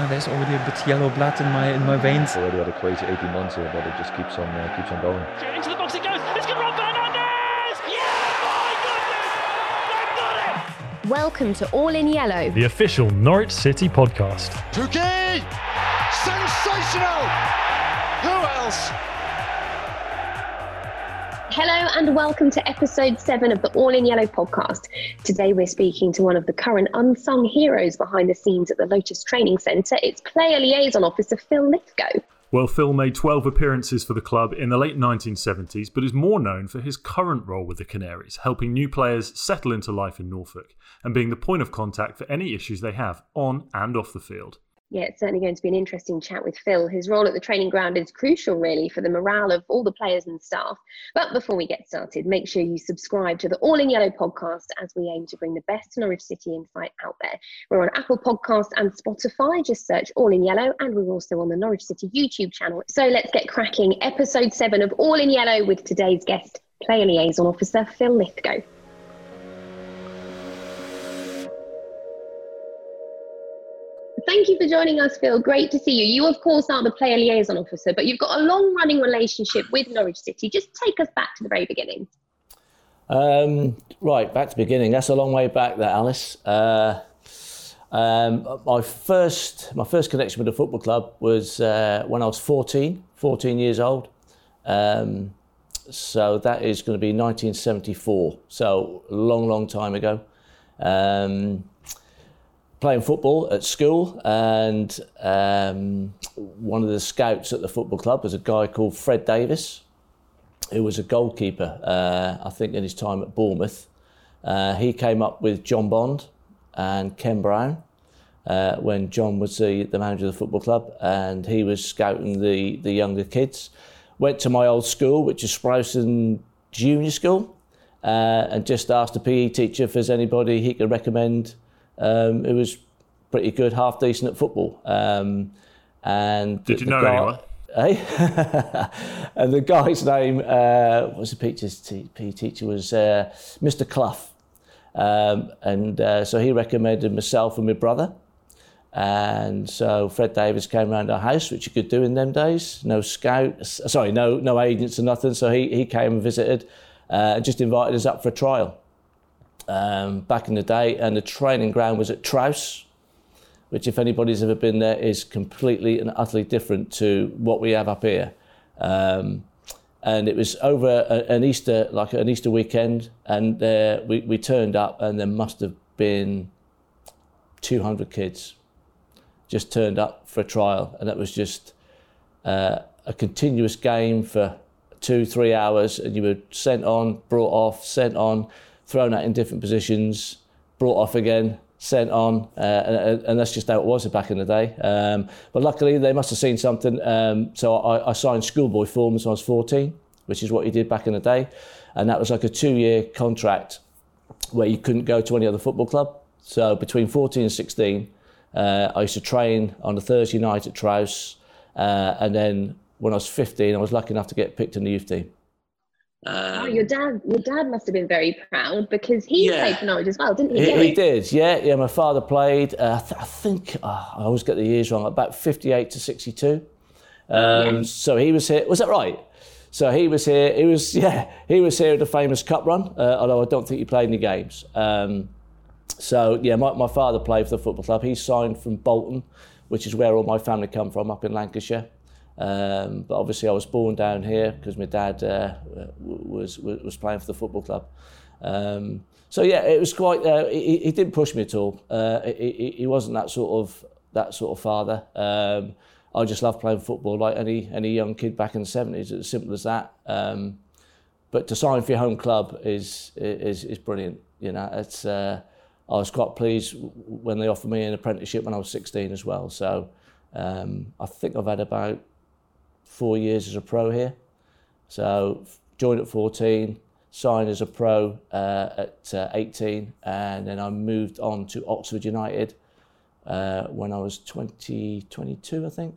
uh, there's already a bit yellow blood in my in my veins. Already had a crazy 18 months here, but it just keeps on uh, keeps on going. Into the box it goes. It's got Rob Fernandez. Yeah, my goodness, they've got it. Welcome to All in Yellow. the official Norwich City podcast. Pukki! Sensational! Who else? Hello and welcome to episode seven of the All in Yellow podcast. Today we're speaking to one of the current unsung heroes behind the scenes at the Lotus Training Centre. It's player liaison officer Phil Lythgoe. Well, Phil made 12 appearances for the club in the late 1970s, but is more known for his current role with the Canaries, helping new players settle into life in Norfolk and being the point of contact for any issues they have on and off the field. Yeah, it's certainly going to be an interesting chat with Phil. His role at the training ground is crucial, really, for the morale of all the players and staff. But before we get started, make sure you subscribe to the All in Yellow podcast as we aim to bring the best Norwich City insight out there. We're on Apple Podcasts and Spotify. Just search All in Yellow, and we're also on the Norwich City YouTube channel. So let's get cracking. Episode seven of All in Yellow with today's guest, player liaison officer Phil Lythgoe. Thank you for joining us, Phil. Great to see you. You, of course, are the player liaison officer, but you've got a long running relationship with Norwich City. Just take us back to the very beginning. Um, right, back to the beginning. That's a long way back, there, Alice. Uh, um, my first my first connection with the football club was uh, when I was 14, 14 years old. Um, so that is going to be 1974. So long, long time ago. Um, playing football at school, and um, one of the scouts at the football club was a guy called Fred Davis, who was a goalkeeper, uh, I think, in his time at Bournemouth. Uh, he came up with John Bond and Ken Brown uh, when John was the, the manager of the football club, and he was scouting the, the younger kids. Went to my old school, which is Sprowston Junior School, uh, and just asked the PE teacher if there's anybody he could recommend um, who was pretty good, half decent at football. Um, and Did the- you know guy- anyone? Eh? and the guy's name uh, was the teacher's te- PE teacher was uh, Mr. Clough, um, and uh, so he recommended myself and my brother. And so Fred Davis came round our house, which you could do in them days. No scout, sorry, no no agents or nothing. So he, he came and visited, uh, and just invited us up for a trial. Um, back in the day, and the training ground was at Trowse, which, if anybody's ever been there, is completely and utterly different to what we have up here. Um, and it was over a, an Easter, like an Easter weekend, and uh, we, we turned up, and there must have been 200 kids just turned up for a trial, and it was just uh, a continuous game for two, three hours, and you were sent on, brought off, sent on, thrown out in different positions, brought off again, sent on, uh, and, and that's just how it was back in the day. Um, but luckily, they must have seen something. Um, so I, I signed schoolboy forms when I was 14, which is what you did back in the day, and that was like a two-year contract where you couldn't go to any other football club. So between 14 and 16, uh, I used to train on a Thursday night at Trowse, uh, and then when I was 15, I was lucky enough to get picked in the youth team. Oh, your dad, your dad must have been very proud because he Yeah. played for Norwich as well, didn't he? He, he did, yeah, yeah. My father played. Uh, I, th- I think oh, I always get the years wrong. About 58 to 62. Um, So he was here. Was that right? So he was here. He was yeah. He was here at the famous cup run. Uh, although I don't think he played any games. Um, so yeah, my, my father played for the football club. He signed from Bolton, which is where all my family come from, up in Lancashire. Um, but obviously, I was born down here because my dad uh, was, was playing for the football club. Um, so yeah, it was quite. Uh, he, he didn't push me at all. Uh, he, he- he wasn't that sort of that sort of father. Um, I just loved playing football like any any young kid back in the seventies. It's as simple as that. Um, but to sign for your home club is is is brilliant. You know, it's. Uh, I was quite pleased when they offered me an apprenticeship when I was 16 as well. So um, I think I've had about four years as a pro here. So joined at 14, signed as a pro uh, at uh, 18, and then I moved on to Oxford United uh, when I was 20, 22, I think.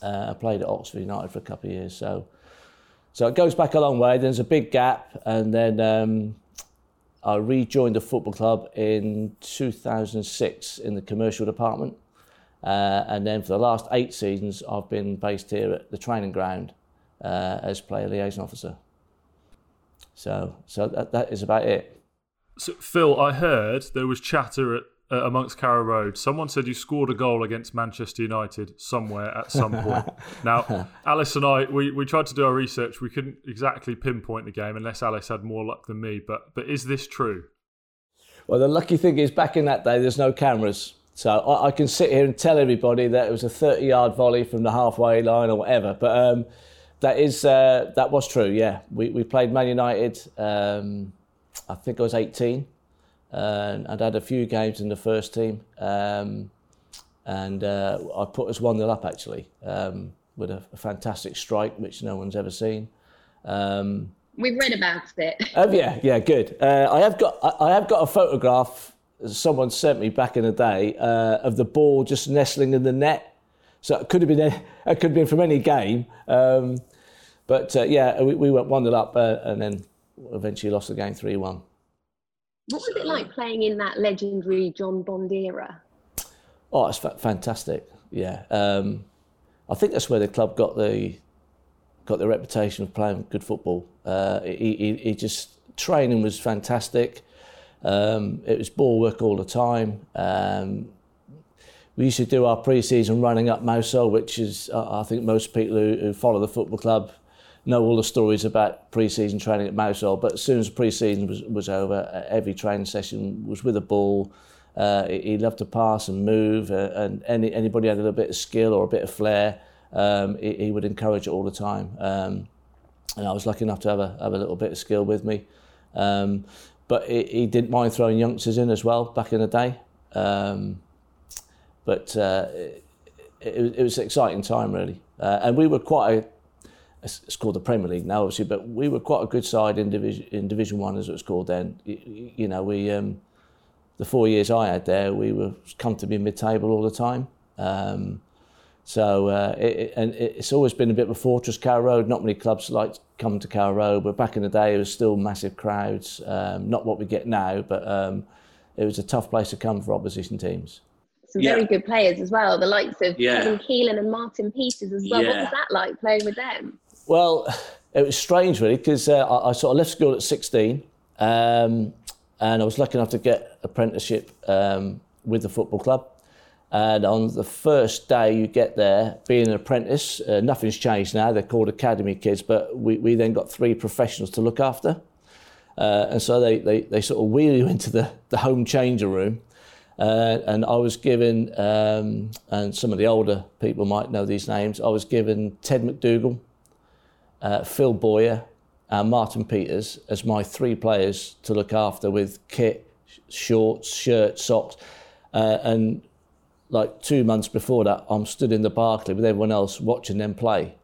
Uh, I played at Oxford United for a couple of years. So, so it goes back a long way. There's a big gap, and then um, I rejoined the football club in 2006 in the commercial department. Uh, and then for the last eight seasons, I've been based here at the training ground uh, as player liaison officer. So, so that, that is about it. So, Phil, I heard there was chatter at, uh, amongst Carrow Road. Someone said you scored a goal against Manchester United somewhere at some point. now, Alice and I, we, we tried to do our research. We couldn't exactly pinpoint the game unless Alice had more luck than me. But but is this true? Well, the lucky thing is, back in that day, there's no cameras. So I, I can sit here and tell everybody that it was a 30 yard volley from the halfway line or whatever. But um, that is uh, that was true. Yeah, we, we played Man United. Um, I think I was 18, and I'd had a few games in the first team, um, and uh, I put us one 0 up actually um, with a, a, fantastic strike which no one's ever seen. Um, We've read about it. Oh yeah, yeah, good. Uh, I have got I, I have got a photograph someone sent me back in the day uh, of the ball just nestling in the net. So it could have been it could have been from any game. Um, but uh, yeah, we, we went one nil up uh, and then eventually lost the game three one. What was it like playing in that legendary John Bond era? Oh, it's fa- fantastic. Yeah, um, I think that's where the club got the got the reputation of playing good football. Uh, he, he, he, just training was fantastic. Um, it was ball work all the time. Um, we used to do our pre-season running up Mousehold, which is I think most people who, who follow the football club know all the stories about pre-season training at Mousehold. But as soon as pre-season was, was over, every training session was with a ball. Uh, he loved to pass and move, uh, and any, anybody had a little bit of skill or a bit of flair, um, he, he, would encourage it all the time. Um, and I was lucky enough to have a, have a little bit of skill with me. Um, but he, he, didn't mind throwing youngsters in as well back in the day. Um, but uh, it, it, was an exciting time, really. Uh, and we were quite a it's called the Premier League now, obviously, but we were quite a good side in Division in Division One, as it was called then. You, you know, we um, the four years I had there, we were comfortably mid-table all the time. Um, so uh, it, and it's always been a bit of a fortress, Carrow Road. Not many clubs like come to Carrow Road, but back in the day, it was still massive crowds. Um, not what we get now, but um, it was a tough place to come for opposition teams some yeah. very good players as well, the likes of yeah. Kevin Keelan and Martin Peters as well. Yeah. What was that like playing with them? Well, it was strange really because uh, I, I, sort of left school at 16 um, and I was lucky enough to get apprenticeship um, with the football club. And on the first day you get there, being an apprentice, uh, nothing's changed now. They're called academy kids, but we, we then got three professionals to look after. Uh, and so they, they, they sort of wheel you into the, the home changer room. Uh, and I was given, um, and some of the older people might know these names, I was given Ted MacDougall, uh, Phil Boyer, and Martin Peters as my three players to look after with kit, shorts, shirts, socks. Uh, and like two months before that, I'm stood in the Barclay with everyone else watching them play.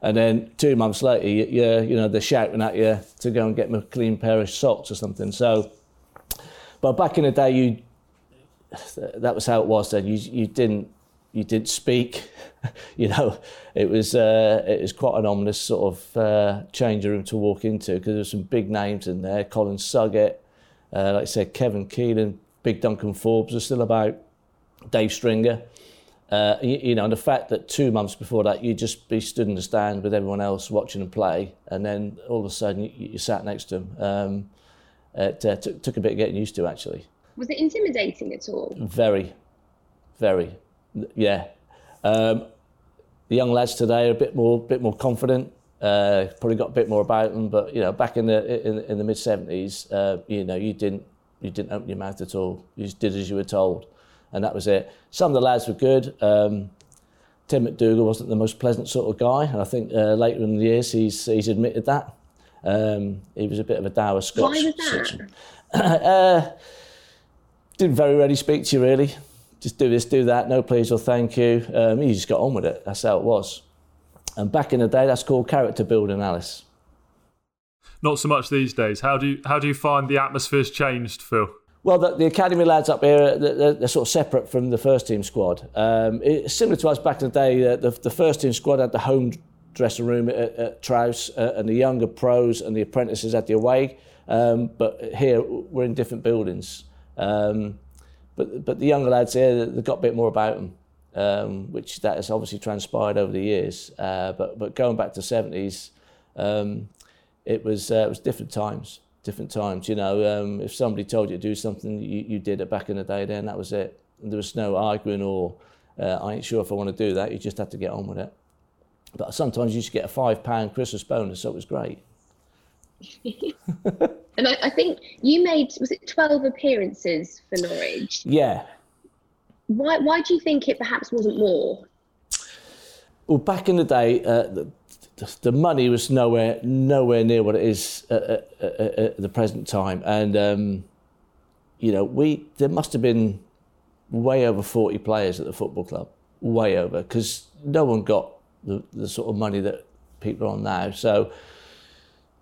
And then two months later, you, you, know, they're shouting at you to go and get a clean pair of socks or something. So, but back in the day, you that was how it was then. You, you didn't you didn't speak. you know, it was uh, it was quite an ominous sort of uh, changer room to walk into because there were some big names in there. Colin Suggett, uh, like I said, Kevin Keelan, Big Duncan Forbes are still about. Dave Stringer. Uh, you, you, know, and the fact that two months before that you'd just be stood in the stand with everyone else watching them play, and then all of a sudden you, you sat next to them. Um, it uh, t- took a bit of getting used to actually. Was it intimidating at all? Very, very yeah. Um, the young lads today are a bit more, bit more confident. Uh, probably got a bit more about them, but you know, back in the in, in the mid seventies, uh, you know, you didn't you didn't open your mouth at all. You just did as you were told, and that was it. Some of the lads were good. Um, Tim MacDougall wasn't the most pleasant sort of guy, and I think uh, later in the years he's he's admitted that. Um, he was a bit of a dour Scotch. Why was that? uh, didn't very rarely speak to you really just do this, do that, no please or thank you. Um, you just got on with it. That's how it was. And back in the day, that's called character building, Alice. Not so much these days. How do you how do you find the atmosphere's changed, Phil? Well, the, the academy lads up here, they're, they're, sort of separate from the first team squad. Um, it's similar to us back in the day. Uh, the, the first team squad had the home dressing room at, at Trowse, uh, and the younger pros and the apprentices at the away. Um, but here, we're in different buildings. Um, but but the younger lads here, they've got a bit more about them. um, which that has obviously transpired over the years. Uh, but but going back to the seventies, um, it was uh, it was different times. Different times, you know. Um, if somebody told you to do something, you, you did it back in the day. Then that was it. There was no arguing or uh, I ain't sure if I want to do that. You just had to get on with it. But sometimes you used to get a five pound Christmas bonus, so it was great. and I, I, think you made was it twelve appearances for Norwich? Yeah. Why why do you think it perhaps wasn't more? Well, back in the day, uh, the, money was nowhere nowhere near what it is at, at, at, at the present time, and um, you know we there must have been way over forty players at the football club, way over, because no one got the, the sort of money that people are on now. So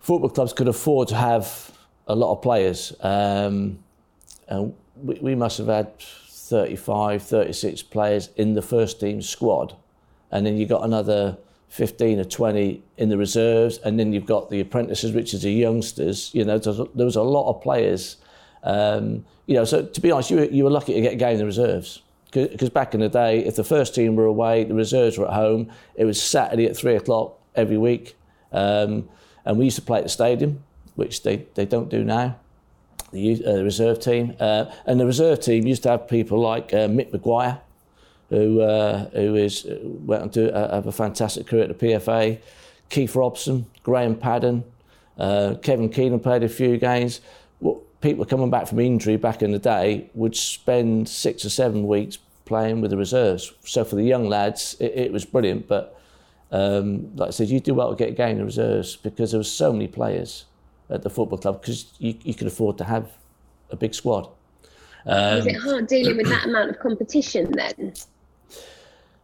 football clubs could afford to have a lot of players. Um, and we, we must have had 35, 36 players in the first team squad. And then you got another 15 or 20 in the reserves. And then you've got the apprentices, which is the youngsters. You know, there was a lot of players. Um, you know, so to be honest, you were, you were lucky to get a game in the reserves because back in the day, if the first team were away, the reserves were at home. It was Saturday at three o'clock every week, um, and we used to play at the stadium, which they, they don't do now. The, uh, reserve team uh, and the reserve team used to have people like uh, Mick McGuire, who uh, who is uh, went on to uh, have a fantastic career at the PFA. Keith Robson, Graham Paddon, Kevin Keelan played a few games. People coming back from injury back in the day would spend six or seven weeks playing with the reserves. So for the young lads, it, it was brilliant. But um, like I said, you do well to get a game in the reserves because there were so many players at the football club because you, you could afford to have a big squad. Um, Was it hard dealing with that amount of competition then?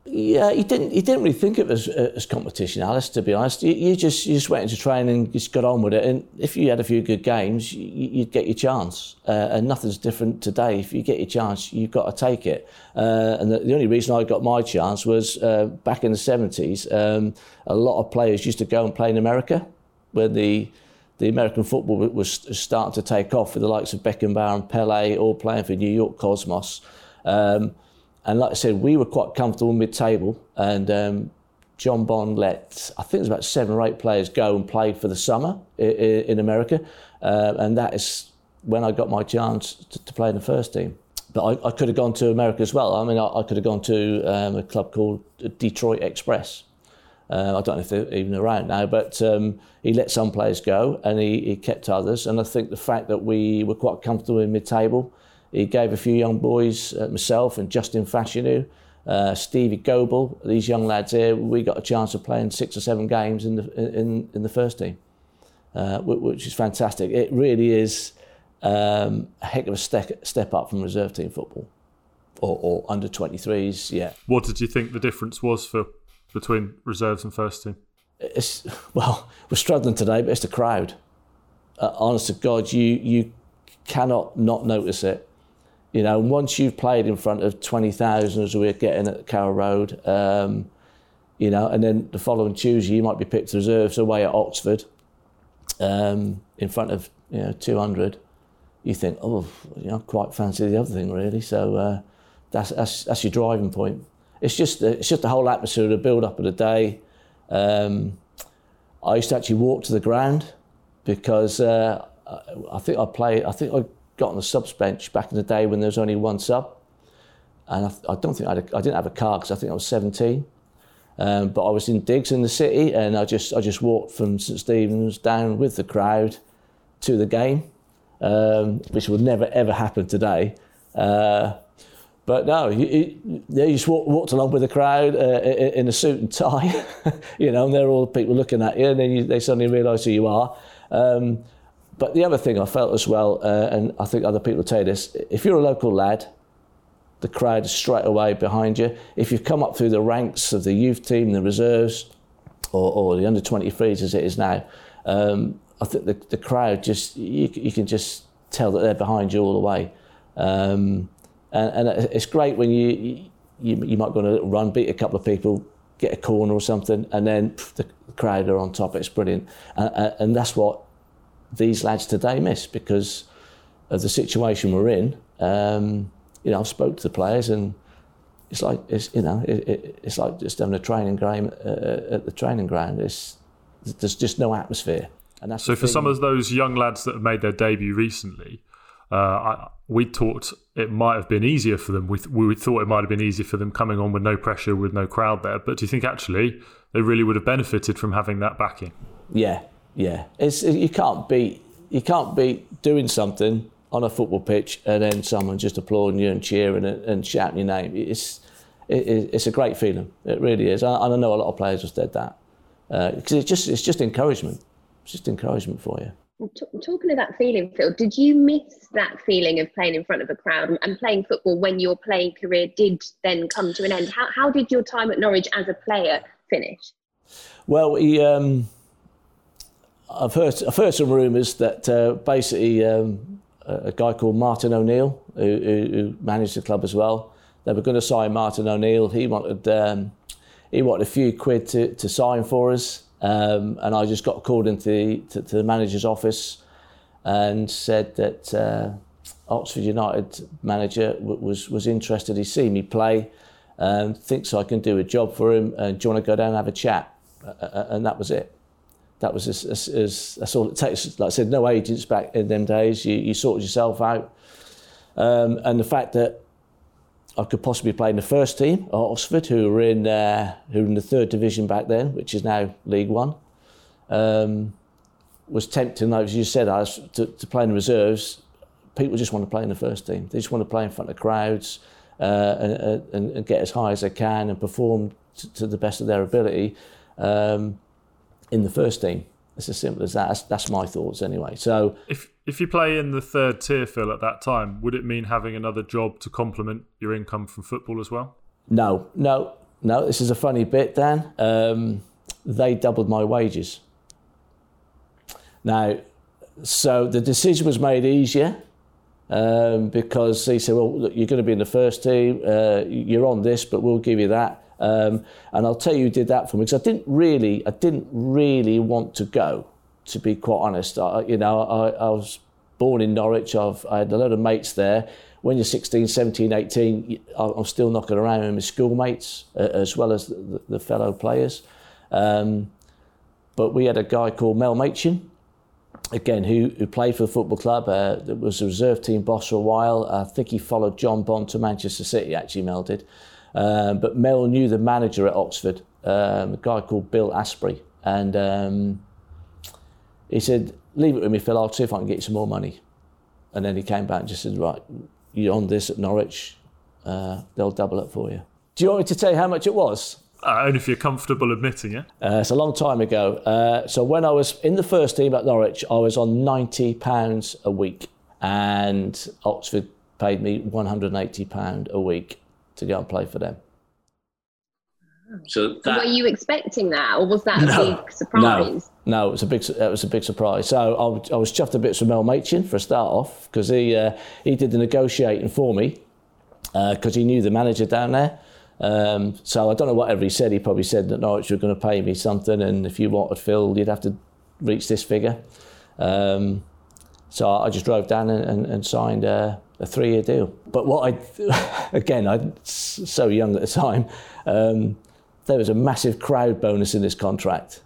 Yeah, you didn't. You didn't really think of it as, as competition, Alice. To be honest, you, you, just you just went into training, and just got on with it. And if you had a few good games, you, would get your chance. Uh, and nothing's different today. If you get your chance, you've got to take it. Uh, and the, the, only reason I got my chance was uh, back in the seventies. Um, a lot of players used to go and play in America, where the the American football was starting to take off with the likes of Beckenbauer and Pele all playing for New York Cosmos. Um, and like I said, we were quite comfortable mid-table, and um, John Bond let I think it was about seven or eight players go and play for the summer in, in America, uh, and that is when I got my chance to, to play in the first team. But I, I, could have gone to America as well. I mean, I, I could have gone to um, a club called Detroit Express. Uh, I don't know if they're even around now, but um, he let some players go and he, he kept others. And I think the fact that we were quite comfortable in mid-table he gave a few young boys, uh, myself and Justin Fashanu, uh, Stevie Goble, these young lads here, we got a chance of playing six or seven games in the, in, in the first team, uh, which is fantastic. It really is um, a heck of a step, step up from reserve team football or, or under 23s, yeah. What did you think the difference was for between reserves and first team? It's, well, we're struggling today, but it's the crowd. Uh, honest to God, you, you cannot not notice it you know, once you've played in front of 20,000 as we're getting at Carrow Road, um, you know, and then the following Tuesday you might be picked reserves away at Oxford um, in front of, you know, 200. You think, oh, you know, quite fancy the other thing really. So uh, that's, that's, that's your driving point. It's just, it's just the whole atmosphere, the build up of the day. Um, I used to actually walk to the ground because uh, I think I played, I think I got on the subs bench back in the day when there was only one sub. And I, I don't think I, I didn't have a car because I think I was 17. Um, but I was in digs in the city and I just, I just walked from St Stephen's down with the crowd to the game, um, which would never ever happen today. Uh, but no, you, you, you just walk, walked along with the crowd uh, in a suit and tie, you know, and they're all people looking at you, and then you, they suddenly realise who you are. Um, but the other thing I felt as well, uh, and I think other people tell you this, if you're a local lad, the crowd is straight away behind you. If you've come up through the ranks of the youth team, the reserves, or, or the under 23s as it is now, um, I think the, the crowd just, you, you can just tell that they're behind you all the way. Um, and, and it's great when you, you, you might go on a little run, beat a couple of people, get a corner or something, and then pff, the crowd are on top. It's brilliant. And, and that's what these lads today miss because of the situation we're in. Um, you know, I've spoke to the players and it's like it's you know it, it, it's like just having a training ground uh, at the training ground. It's there's just no atmosphere. And that's so for thing. some of those young lads that have made their debut recently, uh, I, we thought it might have been easier for them. We, th- we thought it might have been easier for them coming on with no pressure, with no crowd there. But do you think actually they really would have benefited from having that backing? Yeah, yeah. It's you can't beat you can't beat doing something on a football pitch and then someone just applauding you and cheering and, and shouting your name. It's it, it's a great feeling. It really is. And I know a lot of players have said that because it's just it's just encouragement. It's just encouragement for you. T- talking of that feeling, Phil, did you miss that feeling of playing in front of a crowd and, and playing football when your playing career did then come to an end? How, how did your time at Norwich as a player finish? Well, he, um, I've heard I've heard some rumours that uh, basically um, a guy called Martin O'Neill, who, who, who managed the club as well, they were going to sign Martin O'Neill. He wanted um, he wanted a few quid to, to sign for us, um, and I just got called into the, to, to the manager's office and said that uh, Oxford United manager w- was was interested. He's seen me play, and thinks I can do a job for him. And do you want to go down and have a chat? Uh, uh, and that was it. That was as, as, as, that's all it takes. Like I said, no agents back in them days. You, you sorted yourself out, um, and the fact that I could possibly play in the first team at Oxford, who were in uh, who were in the third division back then, which is now League One. Um, was tempting, as you said, as to, to play in the reserves. People just want to play in the first team. They just want to play in front of crowds uh, and, and, and get as high as they can and perform to, to the best of their ability um, in the first team. It's as simple as that. That's, that's my thoughts anyway. So If if you play in the third tier, Phil, at that time, would it mean having another job to complement your income from football as well? No, no, no. This is a funny bit, Dan. Um, they doubled my wages. Now, so the decision was made easier um, because he said, "Well, look, you're going to be in the first team. Uh, you're on this, but we'll give you that." Um, and I'll tell you who did that for me because I didn't really, I didn't really want to go. To be quite honest, I, you know, I, I was born in Norwich. I've, I had a lot of mates there. When you're 16, 17, 18, I- I'm still knocking around with my schoolmates uh, as well as the, the fellow players. Um, but we had a guy called Mel Machin, again, who, who played for the football club, uh, that was a reserve team boss for a while. I think he followed John Bond to Manchester City, actually, Mel did. Um, but Mel knew the manager at Oxford, um, a guy called Bill Asprey. And um, he said, Leave it with me, Phil, I'll see if I can get you some more money. And then he came back and just said, Right, you're on this at Norwich, uh, they'll double it for you. Do you want me to tell you how much it was? Uh, only if you're comfortable admitting it. Uh, it's a long time ago. Uh, so when I was in the first team at Norwich, I was on ninety pounds a week, and Oxford paid me one hundred and eighty pound a week to go and play for them. So Were you expecting that, or was that a big surprise? No, no, it was a big, it was a big surprise. So I, was- I was chuffed a bit with Mel Machin for a start off because he uh, he did the negotiating for me because he knew the manager down there. Um, so I don't know whatever he said. He probably said that Norwich were going to pay me something, and if you wanted Phil, you'd have to reach this figure. Um, so I just drove down and, and, and signed a, a three-year deal. But what I, again, I so young at the time. Um, there was a massive crowd bonus in this contract.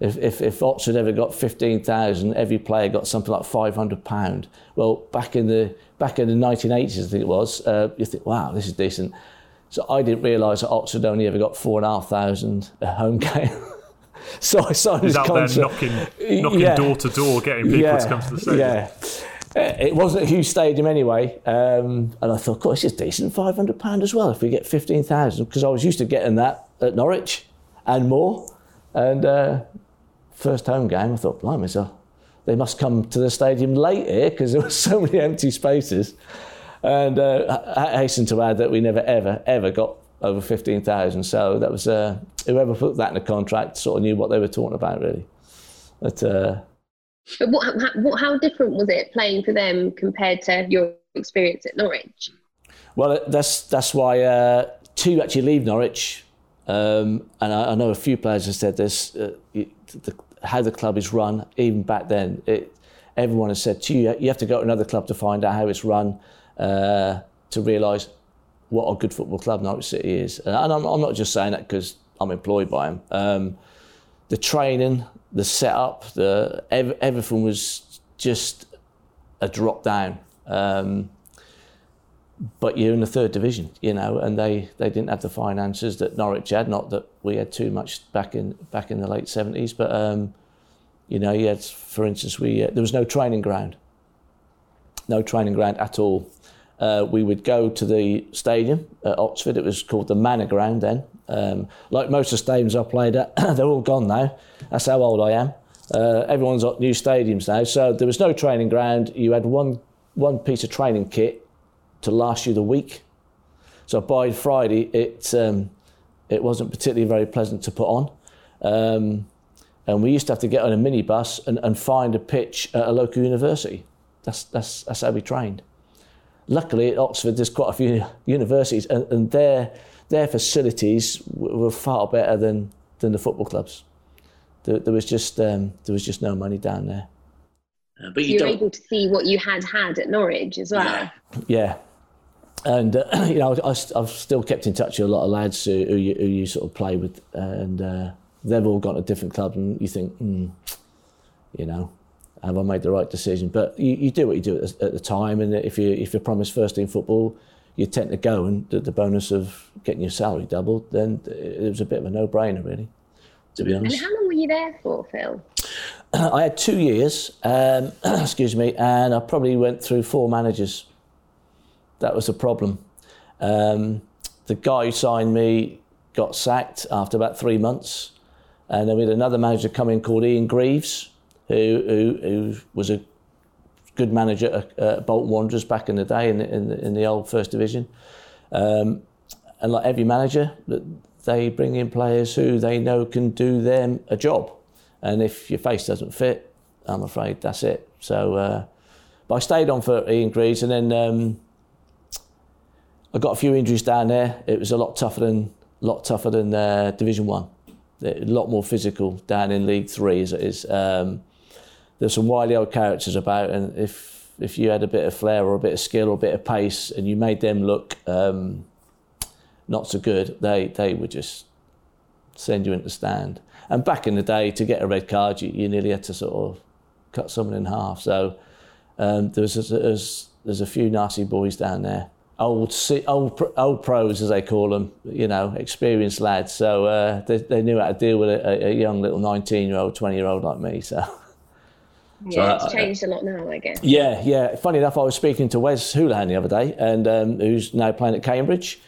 If, if, if Oxford ever got 15,000, every player got something like 500 pound. Well, back in the back in the 1980s, I think it was. Uh, you think, wow, this is decent. So I didn't realise that Oxford only ever got four and a half thousand a home game. so I signed He's this out there knocking, knocking Yeah. door to door, getting people to come to the stadium. Yeah. Uh, It wasn't a huge stadium anyway, um, and I thought, "God, this is decent, five hundred pound as well if we get fifteen thousand, because I was used to getting that at Norwich and more. And uh, first home game, I thought, blimey, so they must come to the stadium late here because there were so many empty spaces. And uh, I hasten to add that we never, ever, ever got over fifteen thousand. So that was uh, whoever put that in the contract sort of knew what they were talking about, really. But uh, But what, how, what, how different was it playing for them compared to your experience at Norwich? Well, that's that's why uh, two actually leave Norwich, um, and I, I know a few players have said this. Uh, the, how the club is run, even back then, it, everyone has said to you, you have to go to another club to find out how it's run, uh, to realise what a good football club Norwich City is. And I'm, I'm not just saying that because I'm employed by them. Um, the training, the setup, the ev- everything was just a drop down. Um, but you're in the third division, you know, and they, they didn't have the finances that Norwich had. Not that we had too much back in back in the late seventies, but um, you know, had, for instance, we uh, there was no training ground, no training ground at all. Uh, we would go to the stadium at Oxford. It was called the Manor Ground then. Um, like most of the stadiums I played at, they're all gone now. That's how old I am. Uh, everyone's got new stadiums now. So there was no training ground. You had one one piece of training kit to last you the week. So by Friday, it um, it wasn't particularly very pleasant to put on. Um, and we used to have to get on a minibus and, and find a pitch at a local university. That's, that's, that's how we trained. Luckily, at Oxford, there's quite a few universities, and, and their, their facilities were far better than, than the football clubs. There, there was just um, there was just no money down there. Uh, but you, you were able to see what you had had at Norwich as well. Yeah, yeah. and uh, you know I, have still kept in touch with a lot of lads who, who, you, who you sort of play with, and uh, they've all gone to different clubs, and you think, mm, you know, have I made the right decision? But you, you do what you do at, at, the time, and if you if you're promised first team football, you tend to go, and the, the bonus of getting your salary doubled, then it was a bit of a no-brainer, really. To be honest. And how long were you there for, Phil? I had two years, um, excuse me, and I probably went through four managers. That was a problem. Um, the guy who signed me got sacked after about three months. And then we had another manager come in called Ian Greaves, who, who, who was a good manager at, at Bolton Wanderers back in the day in the, in the, in the old First Division. Um, and like every manager, they bring in players who they know can do them a job. And if your face doesn't fit, I'm afraid that's it. So, uh, but I stayed on for Ian Greaves, and then um, I got a few injuries down there. It was a lot tougher than lot tougher than uh, Division One a lot more physical down in League Three as it is. Um, there's some wily old characters about, and if if you had a bit of flair or a bit of skill or a bit of pace, and you made them look um, not so good, they they would just send you into stand. And back in the day, to get a red card, you, you nearly had to sort of cut someone in half. So um, there was, there's, there's a few nasty boys down there old old old pros as they call them, you know, experienced lads. So uh, they, they knew how to deal with a, a young little nineteen year old, twenty year old like me. So. Yeah, so, it's changed a lot now, I guess. Yeah, yeah. Funny enough, I was speaking to Wes Hoolahan the other day, and um, who's now playing at Cambridge.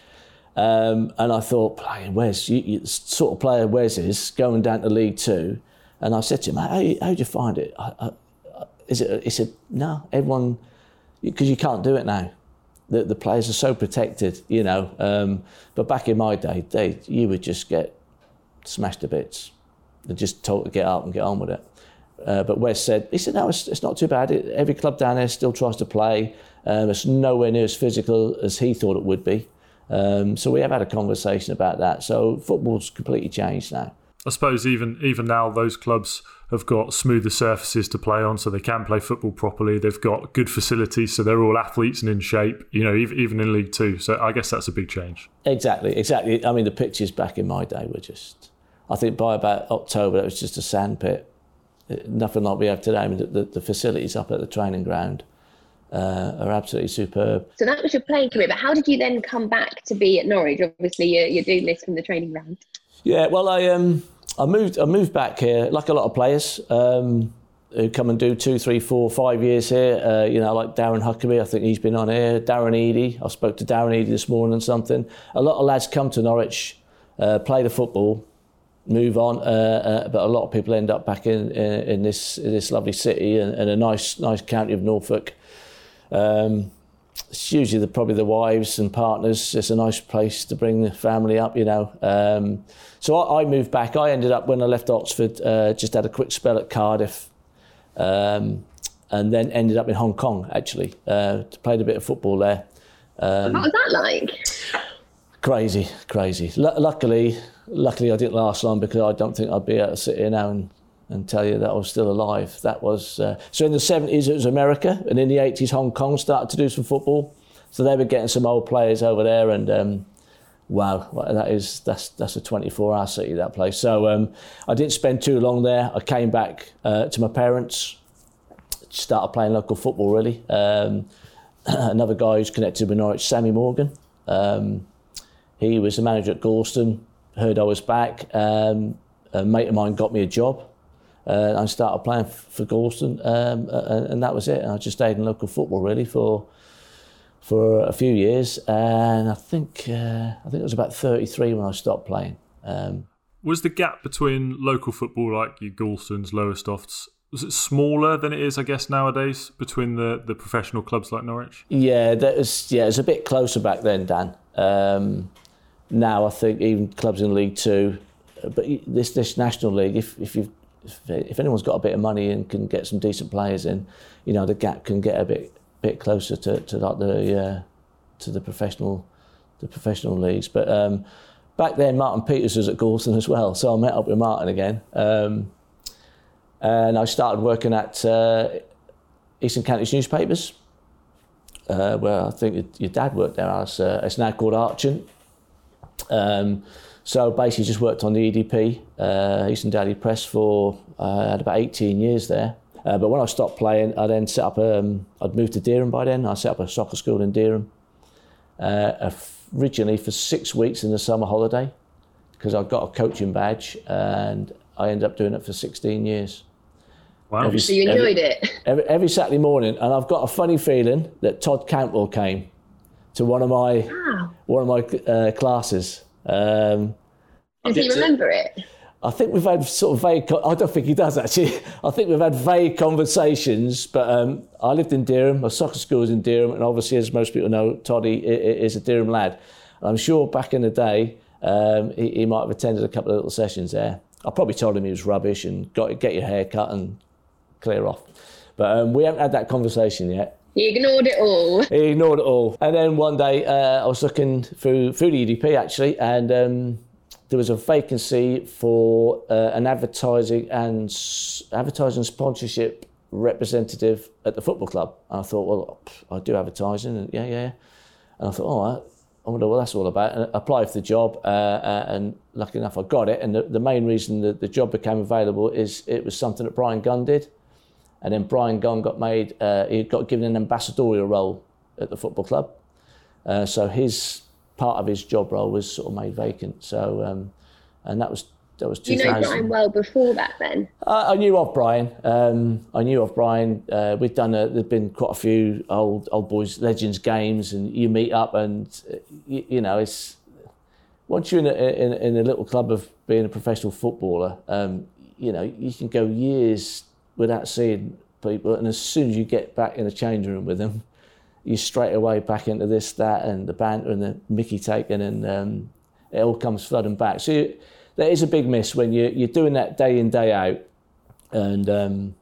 Um, and I thought, playing Wes, you, you, sort of player Wes is going down to League Two. And I said to him, how, how do you find it? I, I, is it? He said, no, everyone, because you can't do it now the, the players are so protected, you know. Um, but back in my day, they, you would just get smashed to bits. They're just told to get up and get on with it. Uh, but Wes said, he said, no, it's, it's not too bad. It, every club down there still tries to play. Um, it's nowhere near as physical as he thought it would be. Um, so we have had a conversation about that. So football's completely changed now. I suppose even even now those clubs have got smoother surfaces to play on, so they can play football properly. They've got good facilities, so they're all athletes and in shape. You know, even in League Two. So I guess that's a big change. Exactly, exactly. I mean, the pitches back in my day were just. I think by about October it was just a sand pit. Nothing like we have today. I mean, the, the, the facilities up at the training ground uh, are absolutely superb. So that was your playing career, but how did you then come back to be at Norwich? Obviously, you're, you're doing this from the training ground. Yeah, well, I um, I moved I moved back here like a lot of players um, who come and do two, three, four, five years here. Uh, you know, like Darren Huckerby, I think he's been on here. Darren Eadie, I spoke to Darren Eadie this morning and something. A lot of lads come to Norwich, uh, play the football, move on, uh, uh but a lot of people end up back in in, in this in this lovely city and, and, a nice nice county of Norfolk. Um, it's usually the, probably the wives and partners. It's a nice place to bring the family up, you know. Um, so I, I, moved back. I ended up when I left Oxford, uh, just had a quick spell at Cardiff, um, and then ended up in Hong Kong actually. Uh, played a bit of football there. Um, what was that like? Crazy, crazy. L- luckily, luckily I didn't last long because I don't think I'd be able to sit here now and and tell you that I was still alive. That was uh, so in the 70s it was America, and in the 80s Hong Kong started to do some football. So they were getting some old players over there, and um, wow, that is that's that's a 24-hour city that place. So um, I didn't spend too long there. I came back uh, to my parents, started playing local football really. Um, another guy who's connected with Norwich, Sammy Morgan. Um, he was the manager at Gorleston. Heard I was back. Um, a mate of mine got me a job. Uh, I started playing for Gorleston, um, and that was it. And I just stayed in local football really for for a few years, and I think uh, I think it was about 33 when I stopped playing. Um, was the gap between local football like your Gorlestons, Lowestofts, was it smaller than it is, I guess, nowadays between the, the professional clubs like Norwich? Yeah, that was yeah, it was a bit closer back then, Dan. Um, now I think even clubs in League Two, but this this national league, if if you if, anyone's got a bit of money and can get some decent players in, you know the gap can get a bit bit closer to, to like the uh, to the professional the professional leagues. But um, back then, Martin Peters was at Gorleston as well, so I met up with Martin again, um, and I started working at uh, Eastern Counties newspapers, uh, where I think your dad worked there. As, uh, it's now called Archant. Um, so basically, just worked on the EDP, uh, Eastern Daily Press, for uh, I had about 18 years there. Uh, but when I stopped playing, I then set up. Um, I'd moved to Dereham by then. I set up a soccer school in Dereham. Uh, originally for six weeks in the summer holiday, because I got a coaching badge, and I ended up doing it for 16 years. Wow! Every, so you enjoyed every, it. Every, every, Saturday morning, and I've got a funny feeling that Todd Cantwell came to one of my wow. one of my uh, classes. Um, Does he remember to, it? I think we've had sort of vague. I don't think he does actually. I think we've had vague conversations. But um, I lived in Dereham. My soccer school was in Dereham, and obviously, as most people know, Toddy is a Dereham lad. I'm sure back in the day, um, he, he, might have attended a couple of little sessions there. I probably told him he was rubbish and got get your hair cut and clear off. But um, we haven't had that conversation yet. He ignored it all. He ignored it all. And then one day, uh, I was looking through through the EDP actually, and um, there was a vacancy for uh, an advertising and advertising sponsorship representative at the football club. And I thought, well, I do advertising, and yeah, yeah. And I thought, all right, I wonder what that's all about. And applied for the job, uh, uh, and lucky enough, I got it. And the, the main reason that the job became available is it was something that Bryan Gunn did. And then Bryan Gunn got made, uh, he got given an ambassadorial role at the football club. Uh, so his part of his job role was sort of made vacant. So, um, and that was that was 2000. You know Bryan well before that, then. I, I knew of Bryan. Um, I knew of Bryan. Uh, we've done a, there've been quite a few old old boys legends games, and you meet up, and you, you know it's once you're in a, in, in a little club of being a professional footballer, um, you know you can go years without seeing people, and as soon as you get back in the change room with them, you straight away back into this, that, and the banter and the Mickey taking, and um, it all comes flooding back. So you, there is a big miss when you, you're doing that day in, day out, and um,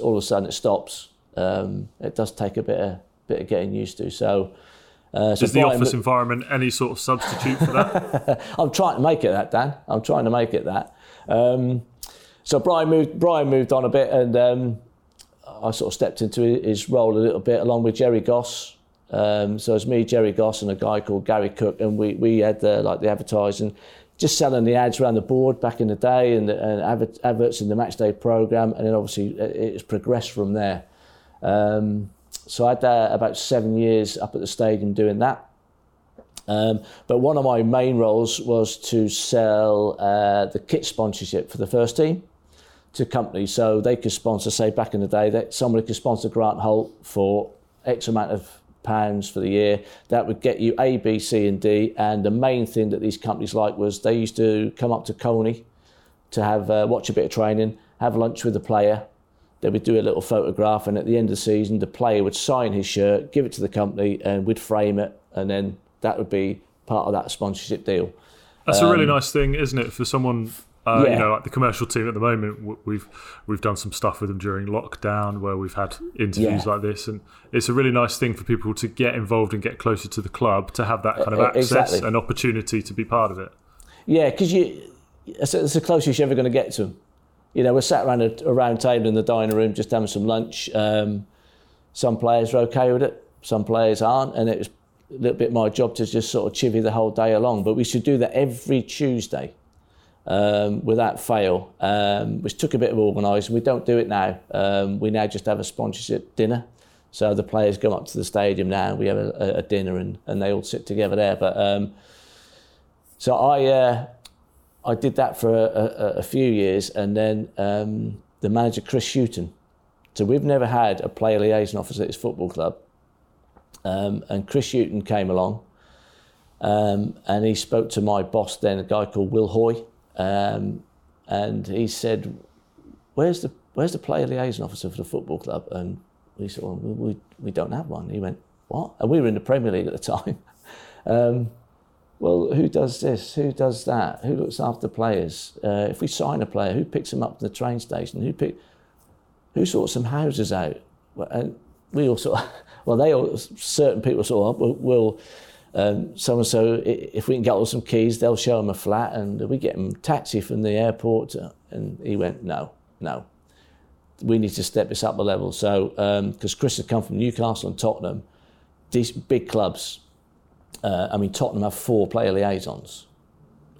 all of a sudden it stops. Um, it does take a bit of bit of getting used to. So. Uh, so is the office environment any sort of substitute for that? I'm trying to make it that, Dan. I'm trying to make it that. Um, so Bryan moved. Bryan moved on a bit, and um, I sort of stepped into his role a little bit along with Jerry Goss. Um, so it was me, Jerry Goss, and a guy called Gary Cook, and we, we had the, like the advertising, just selling the ads around the board back in the day, and, and advert, adverts in the match day program, and then obviously it's progressed from there. Um, so I had uh, about seven years up at the stadium doing that. Um, but one of my main roles was to sell uh, the kit sponsorship for the first team to companies so they could sponsor, say back in the day, that somebody could sponsor Grant Holt for X amount of pounds for the year. That would get you A, B, C, and D. And the main thing that these companies liked was they used to come up to Colney to have uh, watch a bit of training, have lunch with the player. They would do a little photograph, and at the end of the season, the player would sign his shirt, give it to the company, and we'd frame it, and then that would be part of that sponsorship deal. That's um, a really um, nice thing, isn't it, for someone uh, yeah. You know, like the commercial team at the moment, we've we've done some stuff with them during lockdown where we've had interviews yeah. like this, and it's a really nice thing for people to get involved and get closer to the club to have that kind of access exactly. and opportunity to be part of it. Yeah, because you it's, it's the closest you're ever going to get to them. You know, we're sat around a, a round table in the dining room just having some lunch. Um, some players are okay with it, some players aren't, and it was a little bit my job to just sort of chivvy the whole day along. But we should do that every Tuesday um, without fail, um, which took a bit of organising. We don't do it now. Um, we now just have a sponsorship dinner. So the players go up to the stadium now. We have a, a dinner and, and they all sit together there. But um, so I uh, I did that for a, a, a few years, and then um, the manager Chris Hughton. So we've never had a player liaison officer at this football club, um, and Chris Hughton came along, um, and he spoke to my boss then, a guy called Will Hoy, um, and he said, "Where's the where's the player liaison officer for the football club?" And we said, well, we, we don't have one. He went, what? And we were in the Premier League at the time. um, well, who does this? Who does that? Who looks after players? Uh, if we sign a player, who picks them up to the train station? Who pick, who sorts some houses out? And we all sort well, they all, certain people sort of, will um, so and so, if we can get all some keys, they'll show them a flat and we get them taxi from the airport. And he went, no, no, we need to step this up a level. So, because um, Chris had come from Newcastle and Tottenham, these big clubs, uh, I mean, Tottenham have four player liaisons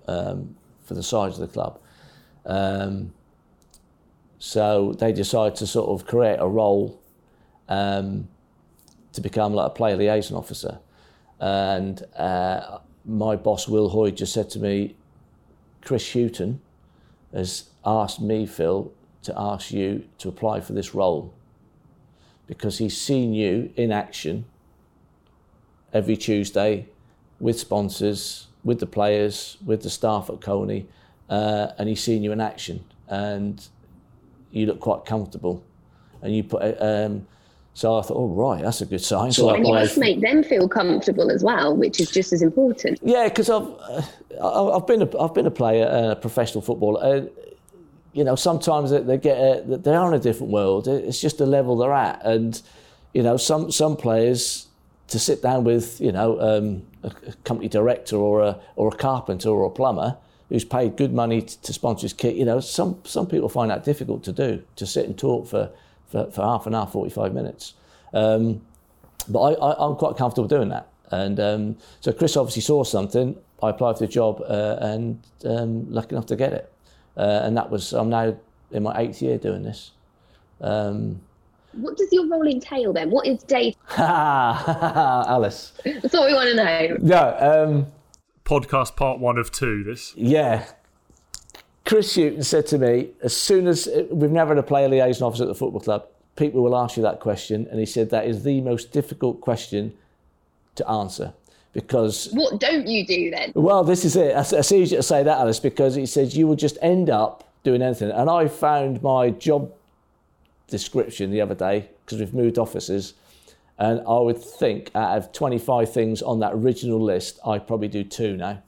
um, for the size of the club. Um, so they decided to sort of create a role um, to become like a player liaison officer. And uh, my boss, Will Hoy, just said to me, Chris Hughton has asked me, Phil, to ask you to apply for this role because he's seen you in action every Tuesday with sponsors, with the players, with the staff at Colney, uh, and he's seen you in action, and you look quite comfortable, and you put. Um, so I thought, oh right, that's a good sign. So and you must make them feel comfortable as well, which is just as important. Yeah, because I've uh, I've been a, I've been a player, a professional footballer. Uh, you know, sometimes they, get a, they are in a different world. It's just the level they're at, and you know, some some players to sit down with you know um, a, company director or a or a carpenter or a plumber who's paid good money to, to sponsor his kit. You know, some some people find that difficult to do to sit and talk for for, for half an hour, forty five minutes. Um, but I, am quite comfortable doing that. And um, so Chris obviously saw something. I applied for the job uh, and um, lucky enough to get it. Uh, and that was, I'm now in my eighth year doing this. Um, what does your role entail then? What is day? Alice. That's what we want to know. Yeah. Um, Podcast part one of two, this. Yeah. Chris Hughton said to me, as soon as uh, we've never had a player liaison officer at the football club, people will ask you that question. And he said that is the most difficult question to answer because what don't you do then? Well, this is it. It's easy to say that, Alice, because he says you will just end up doing anything. And I found my job description the other day because we've moved offices, and I would think out of 25 things on that original list, I probably do two now.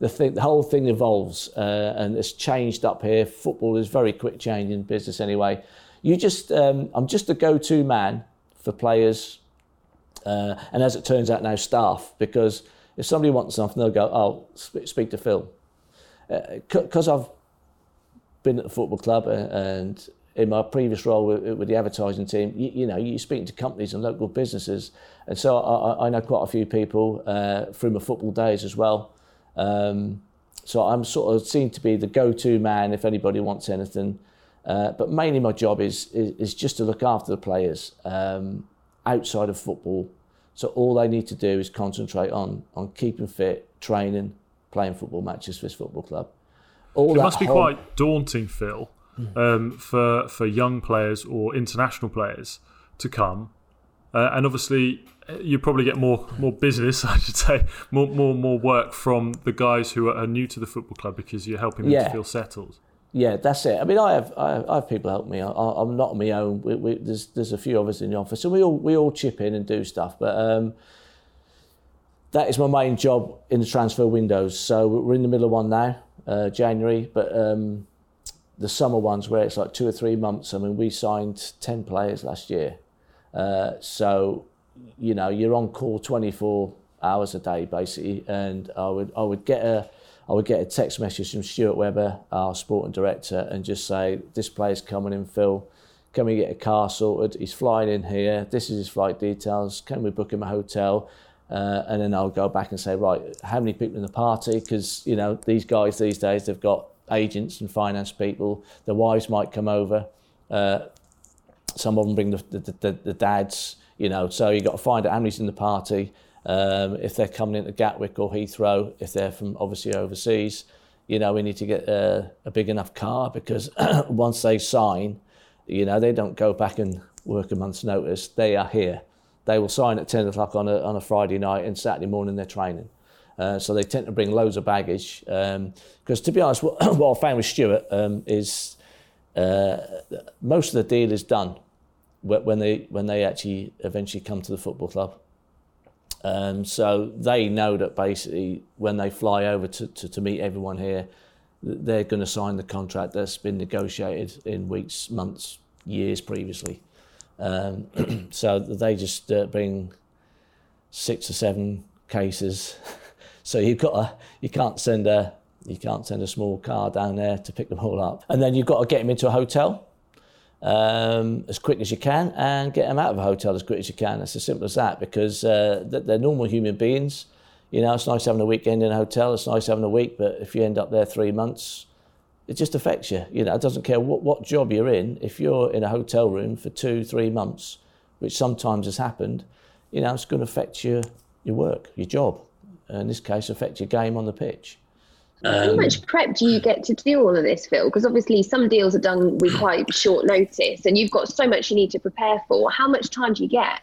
The thing, the whole thing evolves, uh, and it's changed up here. Football is very quick changing business anyway. You just, um, I'm just a go-to man for players uh, and as it turns out now, staff, because if somebody wants something, they'll go, oh, speak to Phil. Because uh, I've been at the football club uh, and in my previous role with, with the advertising team, you, you, know, you're speaking to companies and local businesses. And so I, I know quite a few people uh, through my football days as well. Um, so I'm sort of seen to be the go-to man if anybody wants anything. Uh, but mainly my job is, is, is just to look after the players. Um, outside of football. So all they need to do is concentrate on on keeping fit, training, playing football matches for this football club. All it must be whole... quite daunting, Phil, um, for for young players or international players to come, uh, and obviously you probably get more more business, I should say, more more more work from the guys who are new to the football club because you're helping them yeah. to feel settled. Yeah, that's it. I mean, I have I have, I have people help me. I, am not on my own. We, we, there's there's a few of us in the office, and we all we all chip in and do stuff. But um, that is my main job in the transfer windows. So we're in the middle of one now, uh, January. But um, the summer ones where it's like two or three months. I mean, we signed ten players last year. Uh, so you know, you're on call 24 hours a day basically, and I would I would get a I would get a text message from Stuart Webber, our sporting director, and just say, This player's coming in, Phil. Can we get a car sorted? He's flying in here. This is his flight details. Can we book him a hotel? Uh, and then I'll go back and say, right, how many people in the party? Because you know these guys these days they've got agents and finance people. Their wives might come over. Uh, some of them bring the, the, the, the dads. You know, so you've got to find out how many's in the party. Um, if they're coming into Gatwick or Heathrow, if they're from obviously overseas, you know, we need to get a, big enough car because once they sign, you know, they don't go back and work a month's notice. They are here. They will sign at 10 o'clock on a, on a Friday night and Saturday morning they're training. Uh, so they tend to bring loads of baggage. Because um, to be honest, what, what I found with Stuart um, is uh, most of the deal is done when they when they actually eventually come to the football club. Um, so they know that basically when they fly over to, to, to meet everyone here, they're going to sign the contract that's been negotiated in weeks, months, years previously. Um, so they just uh, bring six or seven cases. so you've got a, you can't send a you can't send a small car down there to pick them all up, and then you've got to get them into a hotel um, as quick as you can and get them out of a hotel as quick as you can. It's as simple as that because uh, they're normal human beings. You know, it's nice having a weekend in a hotel, it's nice having a week, but if you end up there three months, it just affects you. You know, it doesn't care what, what job you're in. If you're in a hotel room for two, three months, which sometimes has happened, you know, it's going to affect your, your work, your job. In this case, affect your game on the pitch. How much prep do you get to do all of this, Phil? Because obviously some deals are done with quite short notice, and you've got so much you need to prepare for. How much time do you get?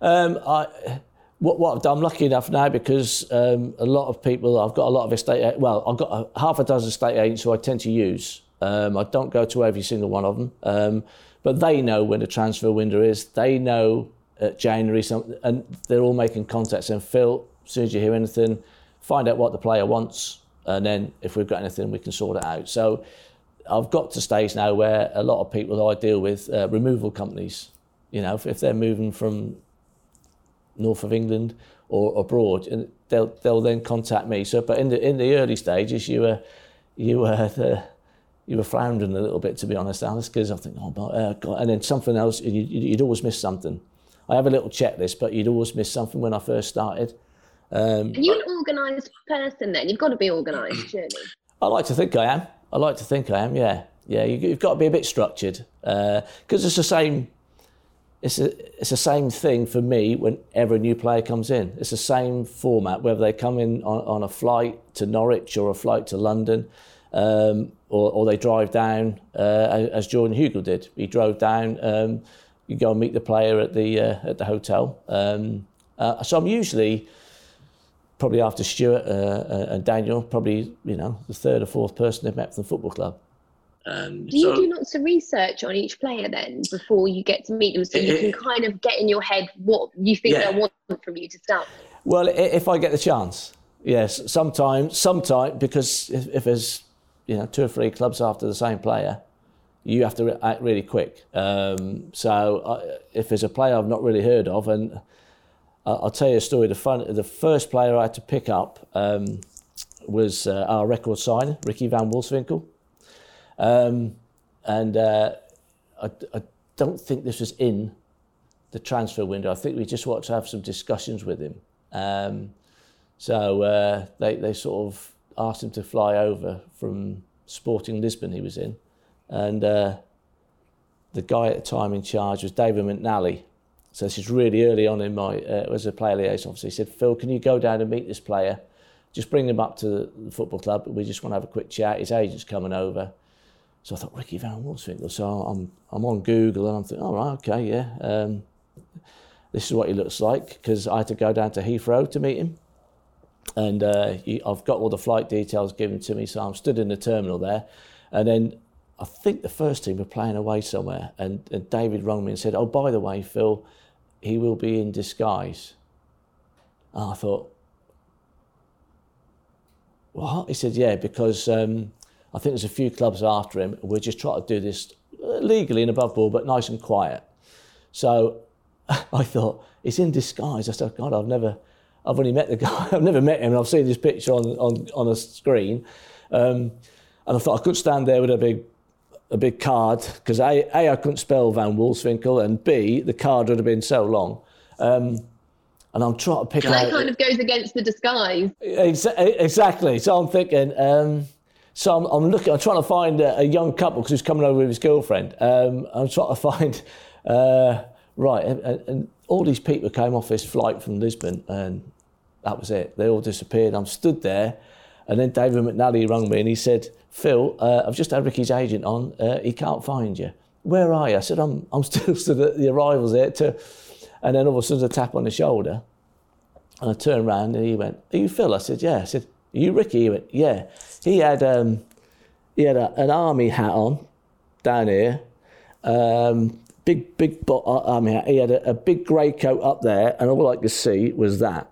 Um, I, what, what I've done, I'm lucky enough now because um, a lot of people, I've got a lot of estate, well, I've got a, half a dozen estate agents who I tend to use. Um, I don't go to every single one of them, um, but they know when the transfer window is. They know at January, some, and they're all making contacts. And Phil, as soon as you hear anything, find out what the player wants and then if we've got anything, we can sort it out. So I've got to stage now where a lot of people that I deal with, uh, removal companies, you know, if, if, they're moving from north of England or abroad, and they'll they'll then contact me. So, but in the in the early stages, you were you were the, you were floundering a little bit, to be honest, Alice, because I think, oh, but, uh, God. and then something else, you, you'd always miss something. I have a little checklist, but you'd always miss something when I first started. Um, Are you an organised person then? You've got to be organised, surely. I like to think I am. I like to think I am. Yeah, yeah. You, have got to be a bit structured because uh, it's the same. It's a, it's the same thing for me whenever a new player comes in. It's the same format, whether they come in on, on a flight to Norwich or a flight to London, um, or, or, they drive down, uh, as Jordan Hugill did. He drove down. Um, you go and meet the player at the uh, at the hotel. Um, uh, so I'm usually probably after Stuart uh, uh, and Daniel, probably you know the third or fourth person they've met from the football club. Um, do you do lots of research on each player then before you get to meet them, so it, you can kind of get in your head what you think yeah. they want from you to start? Well, if I get the chance, yes. Sometimes, sometimes because if, if there's you know two or three clubs after the same player, you have to act really quick. Um, so uh, if there's a player I've not really heard of and I'll tell you a story. The, fun, the first player I had to pick up um, was uh, our record signer, Ricky Van Wolfswinkel. Um, and uh, I, I, don't think this was in the transfer window. I think we just wanted to have some discussions with him. Um, so uh, they, they sort of asked him to fly over from Sporting Lisbon he was in. And uh, the guy at the time in charge was David McNally, so this is really early on in my uh, as a player liaison officer. He said, "Phil, can you go down and meet this player? Just bring him up to the football club. We just want to have a quick chat. His agent's coming over." So I thought Ricky Van Wolfswinkel. So I'm I'm on Google and I'm thinking, "All right, okay, yeah." Um, this is what he looks like because I had to go down to Heathrow to meet him, and uh, I've got all the flight details given to me. So I'm stood in the terminal there, and then I think the first team were playing away somewhere, and, and David rang me and said, "Oh, by the way, Phil." He will be in disguise. And I thought, what? He said, yeah, because um, I think there's a few clubs after him. We're just trying to do this legally and above board, but nice and quiet. So I thought, he's in disguise. I said, God, I've never, I've only met the guy. I've never met him. I've seen this picture on, on, on a screen. Um, and I thought I could stand there with a big a big card because a, a I couldn't spell Van Wolfswinkel and B the card would have been so long. Um, and I'm trying to pick that out. That kind of goes against the disguise. Exa- Exactly. So I'm thinking. Um, so I'm, I'm looking. I'm trying to find a, a young couple because he's coming over with his girlfriend. Um, I'm trying to find. Uh, right, and, and all these people came off this flight from Lisbon, and that was it. They all disappeared. I'm stood there, and then David McNally rang me and he said, "Phil, uh, I've just had Ricky's agent on. Uh, he can't find you. Where are you?" I said, "I'm I'm still stood at the arrivals there." To, and then all of a sudden, a tap on the shoulder. And I turned around and he went, Are you Phil? I said, Yeah. I said, Are you Ricky? He went, Yeah. He had um, he had a, an army hat on down here. Um, big, big uh, army hat. He had a, a big grey coat up there, and all I could see was that.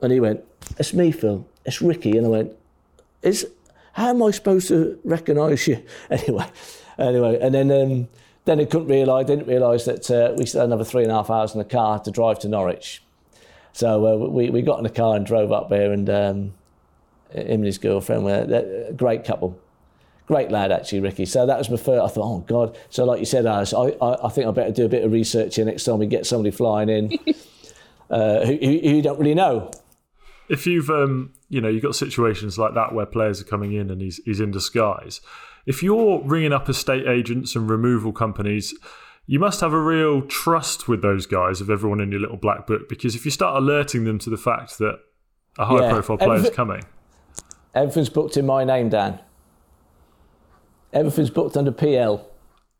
And he went, It's me, Phil. It's Ricky. And I went, Is how am I supposed to recognise you? Anyway, anyway, and then um, then he couldn't realise, didn't realise that uh, we still had another three and a half hours in the car to drive to Norwich. So uh, we, we got in the car and drove up there, and um, him and his girlfriend were a great couple. Great lad, actually, Ricky. So that was my first. I thought, oh God. So like you said, Alice, I, I, I think I better do a bit of research here next time we get somebody flying in uh, who, who who you don't really know. if you've um, you know you've got situations like that where players are coming in and he's he's in disguise if you're ringing up estate agents and removal companies you must have a real trust with those guys of everyone in your little black book because if you start alerting them to the fact that a high Yeah. profile player is coming Everything's booked in my name, Dan. Everything's booked under PL.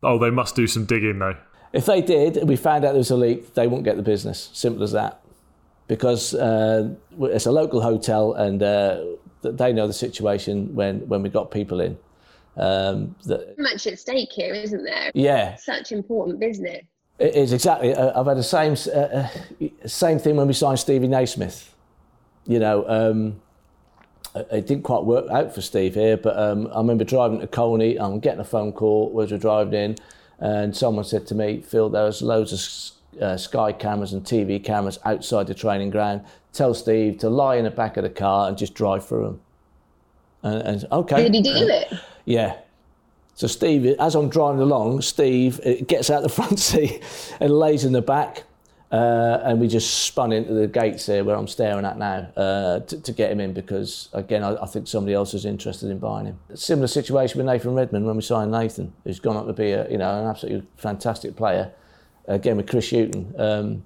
oh they must do some digging though If they did, and we found out there was a leak, they wouldn't get the business. Simple as that. Because uh, it's a local hotel, and uh, they know the situation when, when we got people in. Um, that, Much at stake here, isn't there? yeah, Such important business. it is exactly. Uh, I've had the same uh, uh, same thing when we signed Stevie Naismith. You know, um, it didn't quite work out for Steve here, but um, I remember driving to Colney. I'm getting a phone call as we're driving in, and someone said to me, "Phil, there's loads of uh, Sky cameras and TV cameras outside the training ground. Tell Steve to lie in the back of the car and just drive through them." And, and okay, Did he do it? yeah. So Steve, as I'm driving along, Steve uh, gets out the front seat and lays in the back, uh, and we just spun into the gates there where I'm staring at now uh, to, to get him in because again I, I think somebody else was interested in buying him. Similar situation with Nathan Redmond when we signed Nathan, who's gone on to be a you know an absolutely fantastic player. Again with Chris Hughton. Um,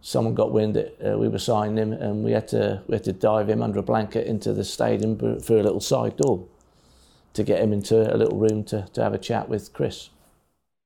Someone got wind that uh, we were signing him, and we had to we had to dive him under a blanket into the stadium through a little side door to get him into a little room to, to have a chat with Chris.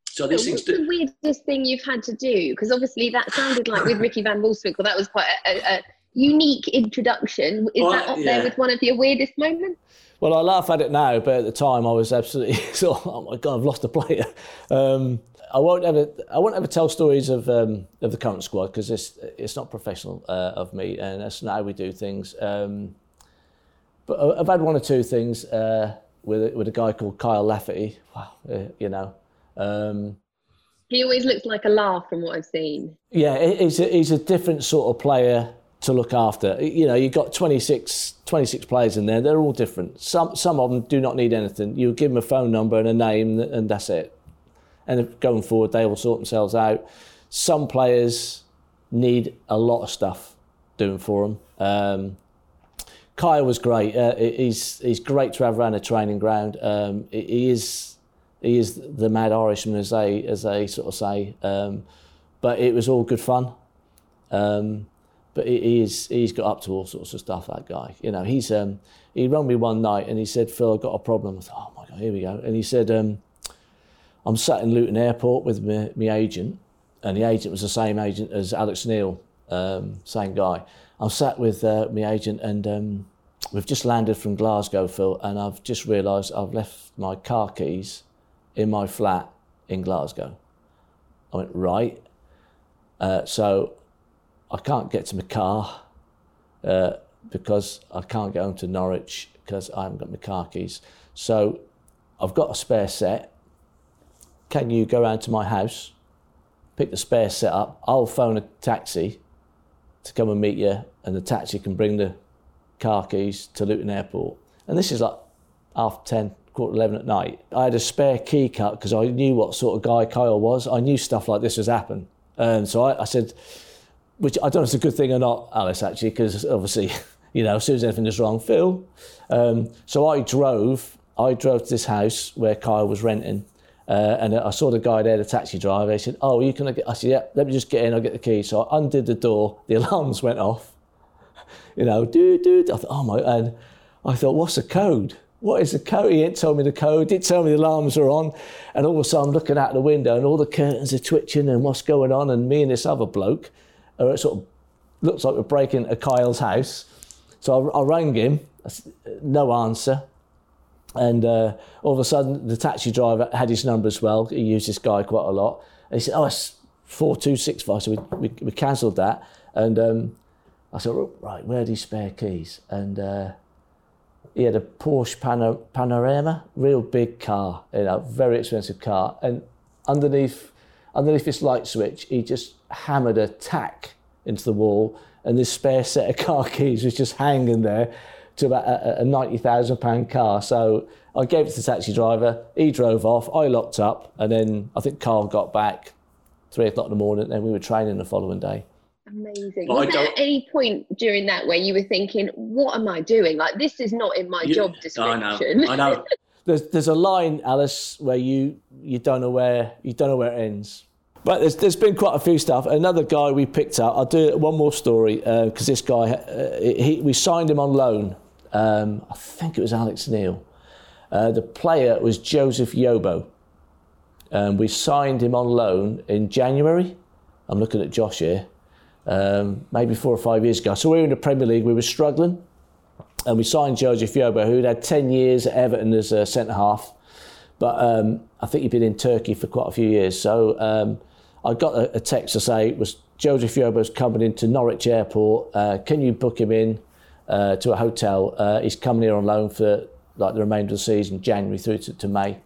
So But these things what's the weirdest thing you've had to do? Because obviously that sounded like with Ricky Van Wolfswinkel, that was quite a, a, a unique introduction. Is Well, that up yeah. there with one of your weirdest moments? Well, I laugh at it now, but at the time I was absolutely sort of, oh my god, I've lost a player. Um, I won't ever, I won't ever tell stories of um, of the current squad because it's it's not professional uh, of me, and that's not how we do things. Um, but I've had one or two things uh, with with a guy called Kyle Lafferty. Wow, uh, you know. Um, He always looks like a laugh from what I've seen. Yeah, he's a, he's a different sort of player to look after. You know, you've got 26, 26 players in there. They're all different. Some some of them do not need anything. You give them a phone number and a name, and that's it. And going forward, they will sort themselves out. Some players need a lot of stuff doing for them. Um, Kyle was great. Uh, he's he's great to have around a training ground. Um, he- is he is the mad Irishman, as they as they sort of say. Um, but it was all good fun. Um, but he, he is he's got up to all sorts of stuff. That guy, you know, he's um, he rang me one night and he said, "Phil, I've got a problem." I thought, "Oh my god, here we go." And he said, um, "I'm sat in Luton Airport with my, my agent, and the agent was the same agent as Alex Neil, um, same guy. I'm sat with uh, my agent and." Um, We've just landed from Glasgow, Phil, and I've just realised I've left my car keys in my flat in Glasgow. I went, right. Uh, so I can't get to my car uh, because I can't get home to Norwich because I haven't got my car keys. So I've got a spare set. Can you go round to my house, pick the spare set up? I'll phone a taxi to come and meet you, and the taxi can bring the car keys to Luton Airport. And this is like half 10, quarter 11 at night. I had a spare key cut because I knew what sort of guy Kyle was. I knew stuff like this was happen. And so I, I said, which I don't know if it's a good thing or not, Alice, actually, because obviously, you know, as soon as anything is wrong, Phil. Um, so I drove, I drove to this house where Kyle was renting. Uh, and I saw the guy there, the taxi driver. He said, "Oh, you can." Get? I said, "Yeah, let me just get in. I'll get the key." So I undid the door. The alarms went off. You know, do do. I thought, "Oh my!" And I thought, "What's the code? What is the code?" He didn't tell me the code. Didn't tell me the alarms are on. And all of a sudden, I'm looking out the window, and all the curtains are twitching, and what's going on? And me and this other bloke are sort of looks like we're breaking a Kyle's house. So I, I rang him. No answer. And uh, all of a sudden, the taxi driver had his number as well. He used this guy quite a lot. And he said, "Oh, it's four two six five. So we, we, we cancelled that. And um, I said, "Right, where are these spare keys?" And uh, he had a Porsche Panor- Panorama, real big car, you know, very expensive car. And underneath, underneath this light switch, he just hammered a tack into the wall, and this spare set of car keys was just hanging there to about a, a £90,000 car. So I gave it to the taxi driver. He drove off. I locked up. And then I think Carl got back three o'clock in the morning. And we were training the following day. Amazing. Was there any point during that where you were thinking, what am I doing? Like, this is not in my you, job description. I know. I know. There's, there's a line, Alice, where you, you, don't know where, you don't know where it ends. But there's, there's been quite a few stuff. Another guy we picked up, I'll do one more story because uh, this guy, uh, he, we signed him on loan um, I think it was Alex Neil. Uh, the player was Joseph Yobo. Um, we signed him on loan in January. I'm looking at Josh here. Um, maybe four or five years ago. So we were in the Premier League. We were struggling, and we signed Joseph Yobo, who'd had ten years at Everton as a centre half. But um, I think he'd been in Turkey for quite a few years. So um, I got a, a, text to say it was Joseph Yobo's coming into Norwich Airport. Uh, can you book him in? uh, to a hotel. Uh, he's coming here on loan for like the remainder of the season, January through to, to May.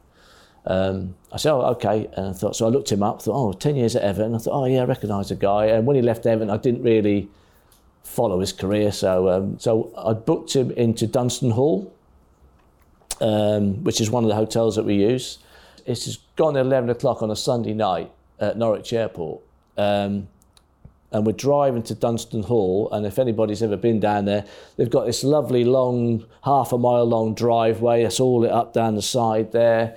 Um, I said, oh, okay. And I thought, so I looked him up, thought, oh, 10 years at Everton. I thought, oh, yeah, I recognise the guy. And when he left Everton, I didn't really follow his career. So, um, so I booked him into Dunstan Hall, um, which is one of the hotels that we use. It's just gone at 11 o'clock on a Sunday night at Norwich Airport. Um, and we're driving to Dunstan Hall. And if anybody's ever been down there, they've got this lovely long, half a mile long driveway. That's all lit up down the side there.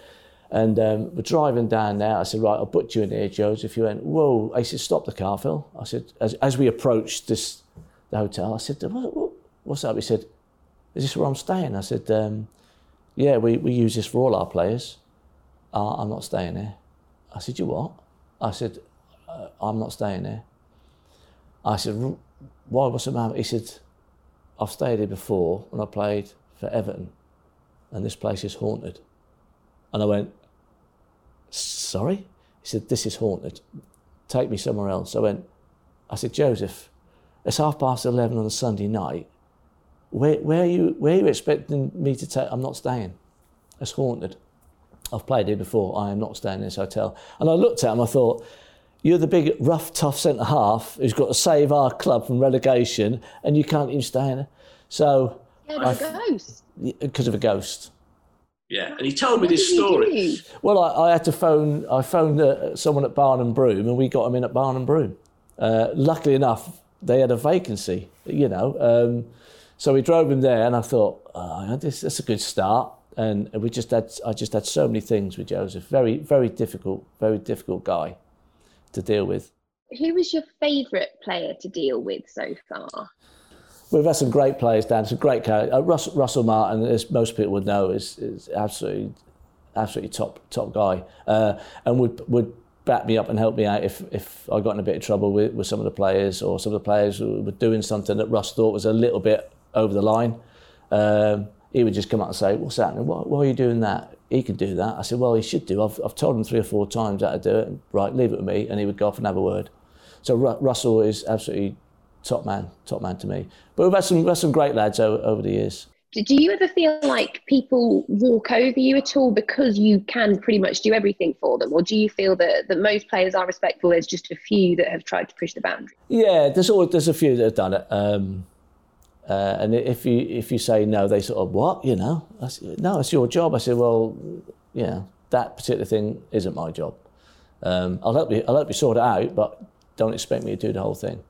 And um, we're driving down there. I said, right, I'll put you in here, Joseph. You went, whoa. I said, stop the car, Phil. I said, as, as we approached this the hotel, I said, what, what, what's up? He said, is this where I'm staying? I said, um, yeah, we, we use this for all our players. Uh, I'm not staying there. I said, you what? I said, uh, I'm not staying there. I said, why, what's the matter? He said, I've stayed here before when I played for Everton, and this place is haunted. And I went, sorry? He said, this is haunted. Take me somewhere else. I went, I said, Joseph, it's half past 11 on a Sunday night. Where, where, are you, where are you expecting me to take? I'm not staying. It's haunted. I've played here before. I am not staying in this hotel. And I looked at him, I thought, you're the big, rough, tough centre half who's got to save our club from relegation, and you can't even stay in it. So, because of a ghost. Because of a ghost. Yeah, and he told me this story. Well, I, I, had to phone. I phoned uh, someone at Barnham Broom, and we got him in at Barnham Broom. Uh, luckily enough, they had a vacancy. You know, um, so we drove him there, and I thought, oh, this, that's a good start. And we just had, I just had so many things with Joseph. Very, very difficult, very difficult guy to deal with. Who was your favourite player to deal with so far? We've had some great players, Dan. Some great characters. Uh, Russell, Russell, Martin, as most people would know, is, is absolutely, absolutely top top guy, uh, and would would back me up and help me out if, if I got in a bit of trouble with, with some of the players or some of the players were doing something that Russ thought was a little bit over the line. Um, he would just come out and say, "What's happening? Why, why are you doing that?" he could do that. I said, well, he should do. I've, I've told him three or four times how to do it. Right, leave it with me. And he would go off and have a word. So Ru- Russell is absolutely top man, top man to me. But we've had some, we've had some great lads over, over the years. Do you ever feel like people walk over you at all because you can pretty much do everything for them? Or do you feel that, that most players are respectful? There's just a few that have tried to push the boundary? Yeah, there's always, there's a few that have done it. Um, uh, and if you if you say no, they sort of what you know? Said, no, it's your job. I said, well, yeah, that particular thing isn't my job. Um, I'll help you. I'll help you sort it out, but don't expect me to do the whole thing.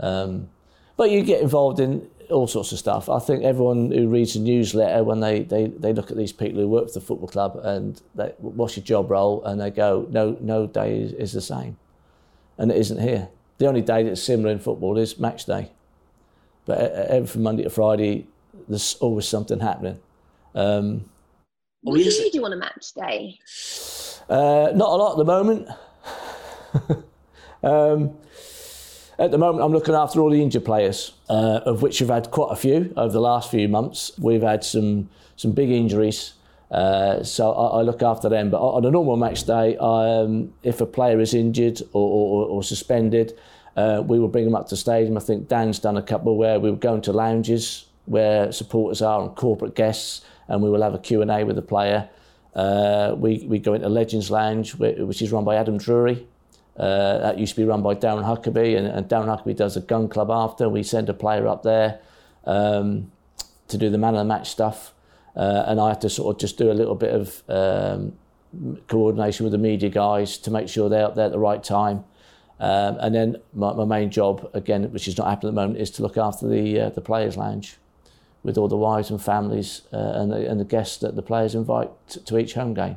Um, but you get involved in all sorts of stuff. I think everyone who reads the newsletter, when they, they, they look at these people who work for the football club and they, what's your job role, and they go, no, no day is, is the same. And it isn't here. The only day that's similar in football is match day. But every from Monday to Friday, there's always something happening. Um, what do you do on a match day? Uh, not a lot at the moment. um, at the moment, I'm looking after all the injured players, uh, of which we've had quite a few over the last few months. We've had some some big injuries, uh, so I, I, look after them. But on a normal match day, um, if a player is injured or, or, or suspended, uh, we will bring them up to stadium. I think Dan's done a couple where we were going to lounges where supporters are and corporate guests, and we will have a Q&A with the player. Uh, we, we go into Legends Lounge, which is run by Adam Drury, uh, that used to be run by Darren Huckerby, and, and, Darren Huckerby does a gun club after. We send a player up there um, to do the man of the match stuff, uh, and I have to sort of just do a little bit of um, coordination with the media guys to make sure they're up there at the right time. Um, and then my, my, main job, again, which is not happening at the moment, is to look after the uh, the players' lounge with all the wives and families uh, and, the, and the guests that the players invite to, to each home game.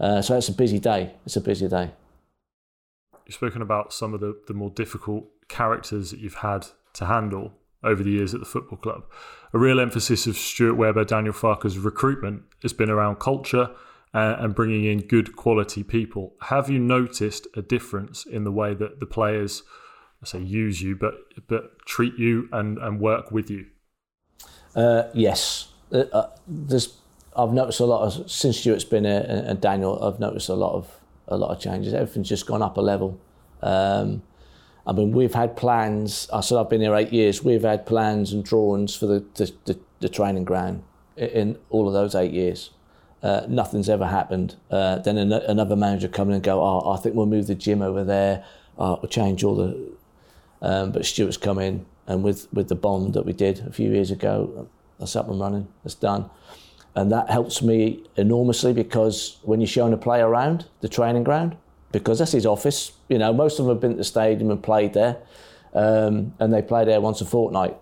Uh, so it's a busy day. It's a busy day you've spoken about some of the, the more difficult characters that you've had to handle over the years at the football club. A real emphasis of Stuart Webber, Daniel Farke's recruitment has been around culture uh, and bringing in good quality people. Have you noticed a difference in the way that the players, I say use you, but but treat you and, and work with you? Uh, yes, uh, uh there's. I've noticed a lot of since Stuart's been here and Daniel. I've noticed a lot of a lot of changes. Everything's just gone up a level. Um, I mean, we've had plans. I said I've been here eight years. We've had plans and drawings for the the, the, the training ground in all of those eight years. Uh, nothing's ever happened. Uh, then an, another manager come in and go, oh, I think we'll move the gym over there. Oh, we'll change all the. Um, but Stuart's come in, and with with the bond that we did a few years ago, that's up and running. It's done and that helps me enormously because when you're showing a player around the training ground, because that's his office, you know, most of them have been to the stadium and played there, um, and they play there once a fortnight.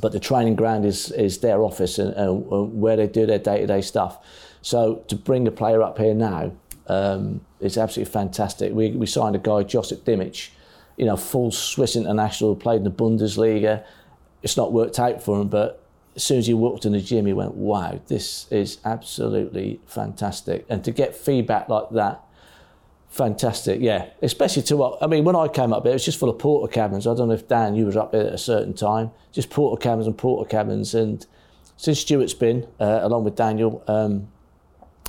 But the training ground is is their office and, and where they do their day to day stuff. So to bring the player up here now um, absolutely fantastic. We we signed a guy, Josip Drmić, you know, full Swiss international, played in the Bundesliga. It's not worked out for him, but as soon as he walked in the gym, he went, wow, this is absolutely fantastic. And to get feedback like that, fantastic, yeah. Especially to what, I mean, when I came up here, it was just full of Portakabins. I don't know if Dan, you was up here at a certain time, just Portakabins and Portakabins. And since Stuart's been, uh, along with Daniel, um,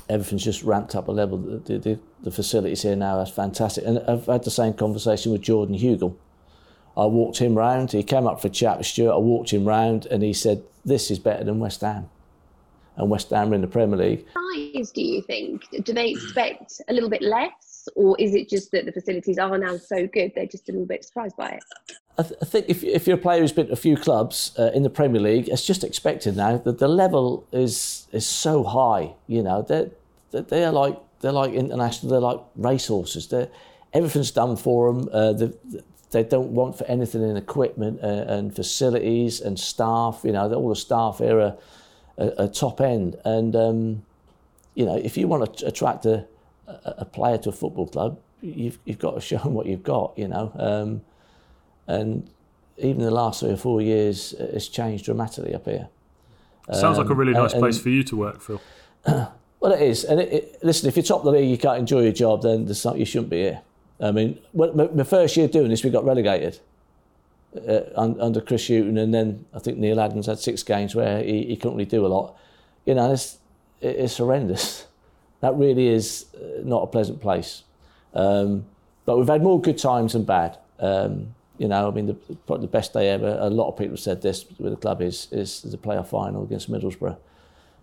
everything's just ramped up a level. The, the, the facilities here now are fantastic. And I've had the same conversation with Jordan Hugill I walked him round. He came up for a chat with Stuart. I walked him round, and he said, "This is better than West Ham." And West Ham are in the Premier League. Size, do you think? Do they expect a little bit less, or is it just that the facilities are now so good they're just a little bit surprised by it? I, th- I think if, if you're a player who's been to a few clubs uh, in the Premier League, it's just expected now that the level is is so high. You know, they're they're like they're like international. They're like racehorses. They're everything's done for them. Uh, the, they don't want for anything in equipment and, uh, and facilities and staff. You know, all the staff here are, are, are top end. And um, you know, if you want to attract a, a player to a football club, you've you've got to show them what you've got. You know, um, and even the last three or four years, it's changed dramatically up here. Sounds um, like a really um, nice and, place for you to work, Phil. well, it is. And it, it, listen, if you're top of the league, you can't enjoy your job, then there's not, you shouldn't be here. I mean, my first year doing this, we got relegated uh, under Chris Hughton, and then I think Neil Adams had six games where he, he couldn't really do a lot. You know, it's, it's horrendous. That really is uh, not a pleasant place. Um, but we've had more good times than bad. Um, you know, I mean, the, probably the best day ever. A lot of people have said this with the club is is the playoff final against Middlesbrough,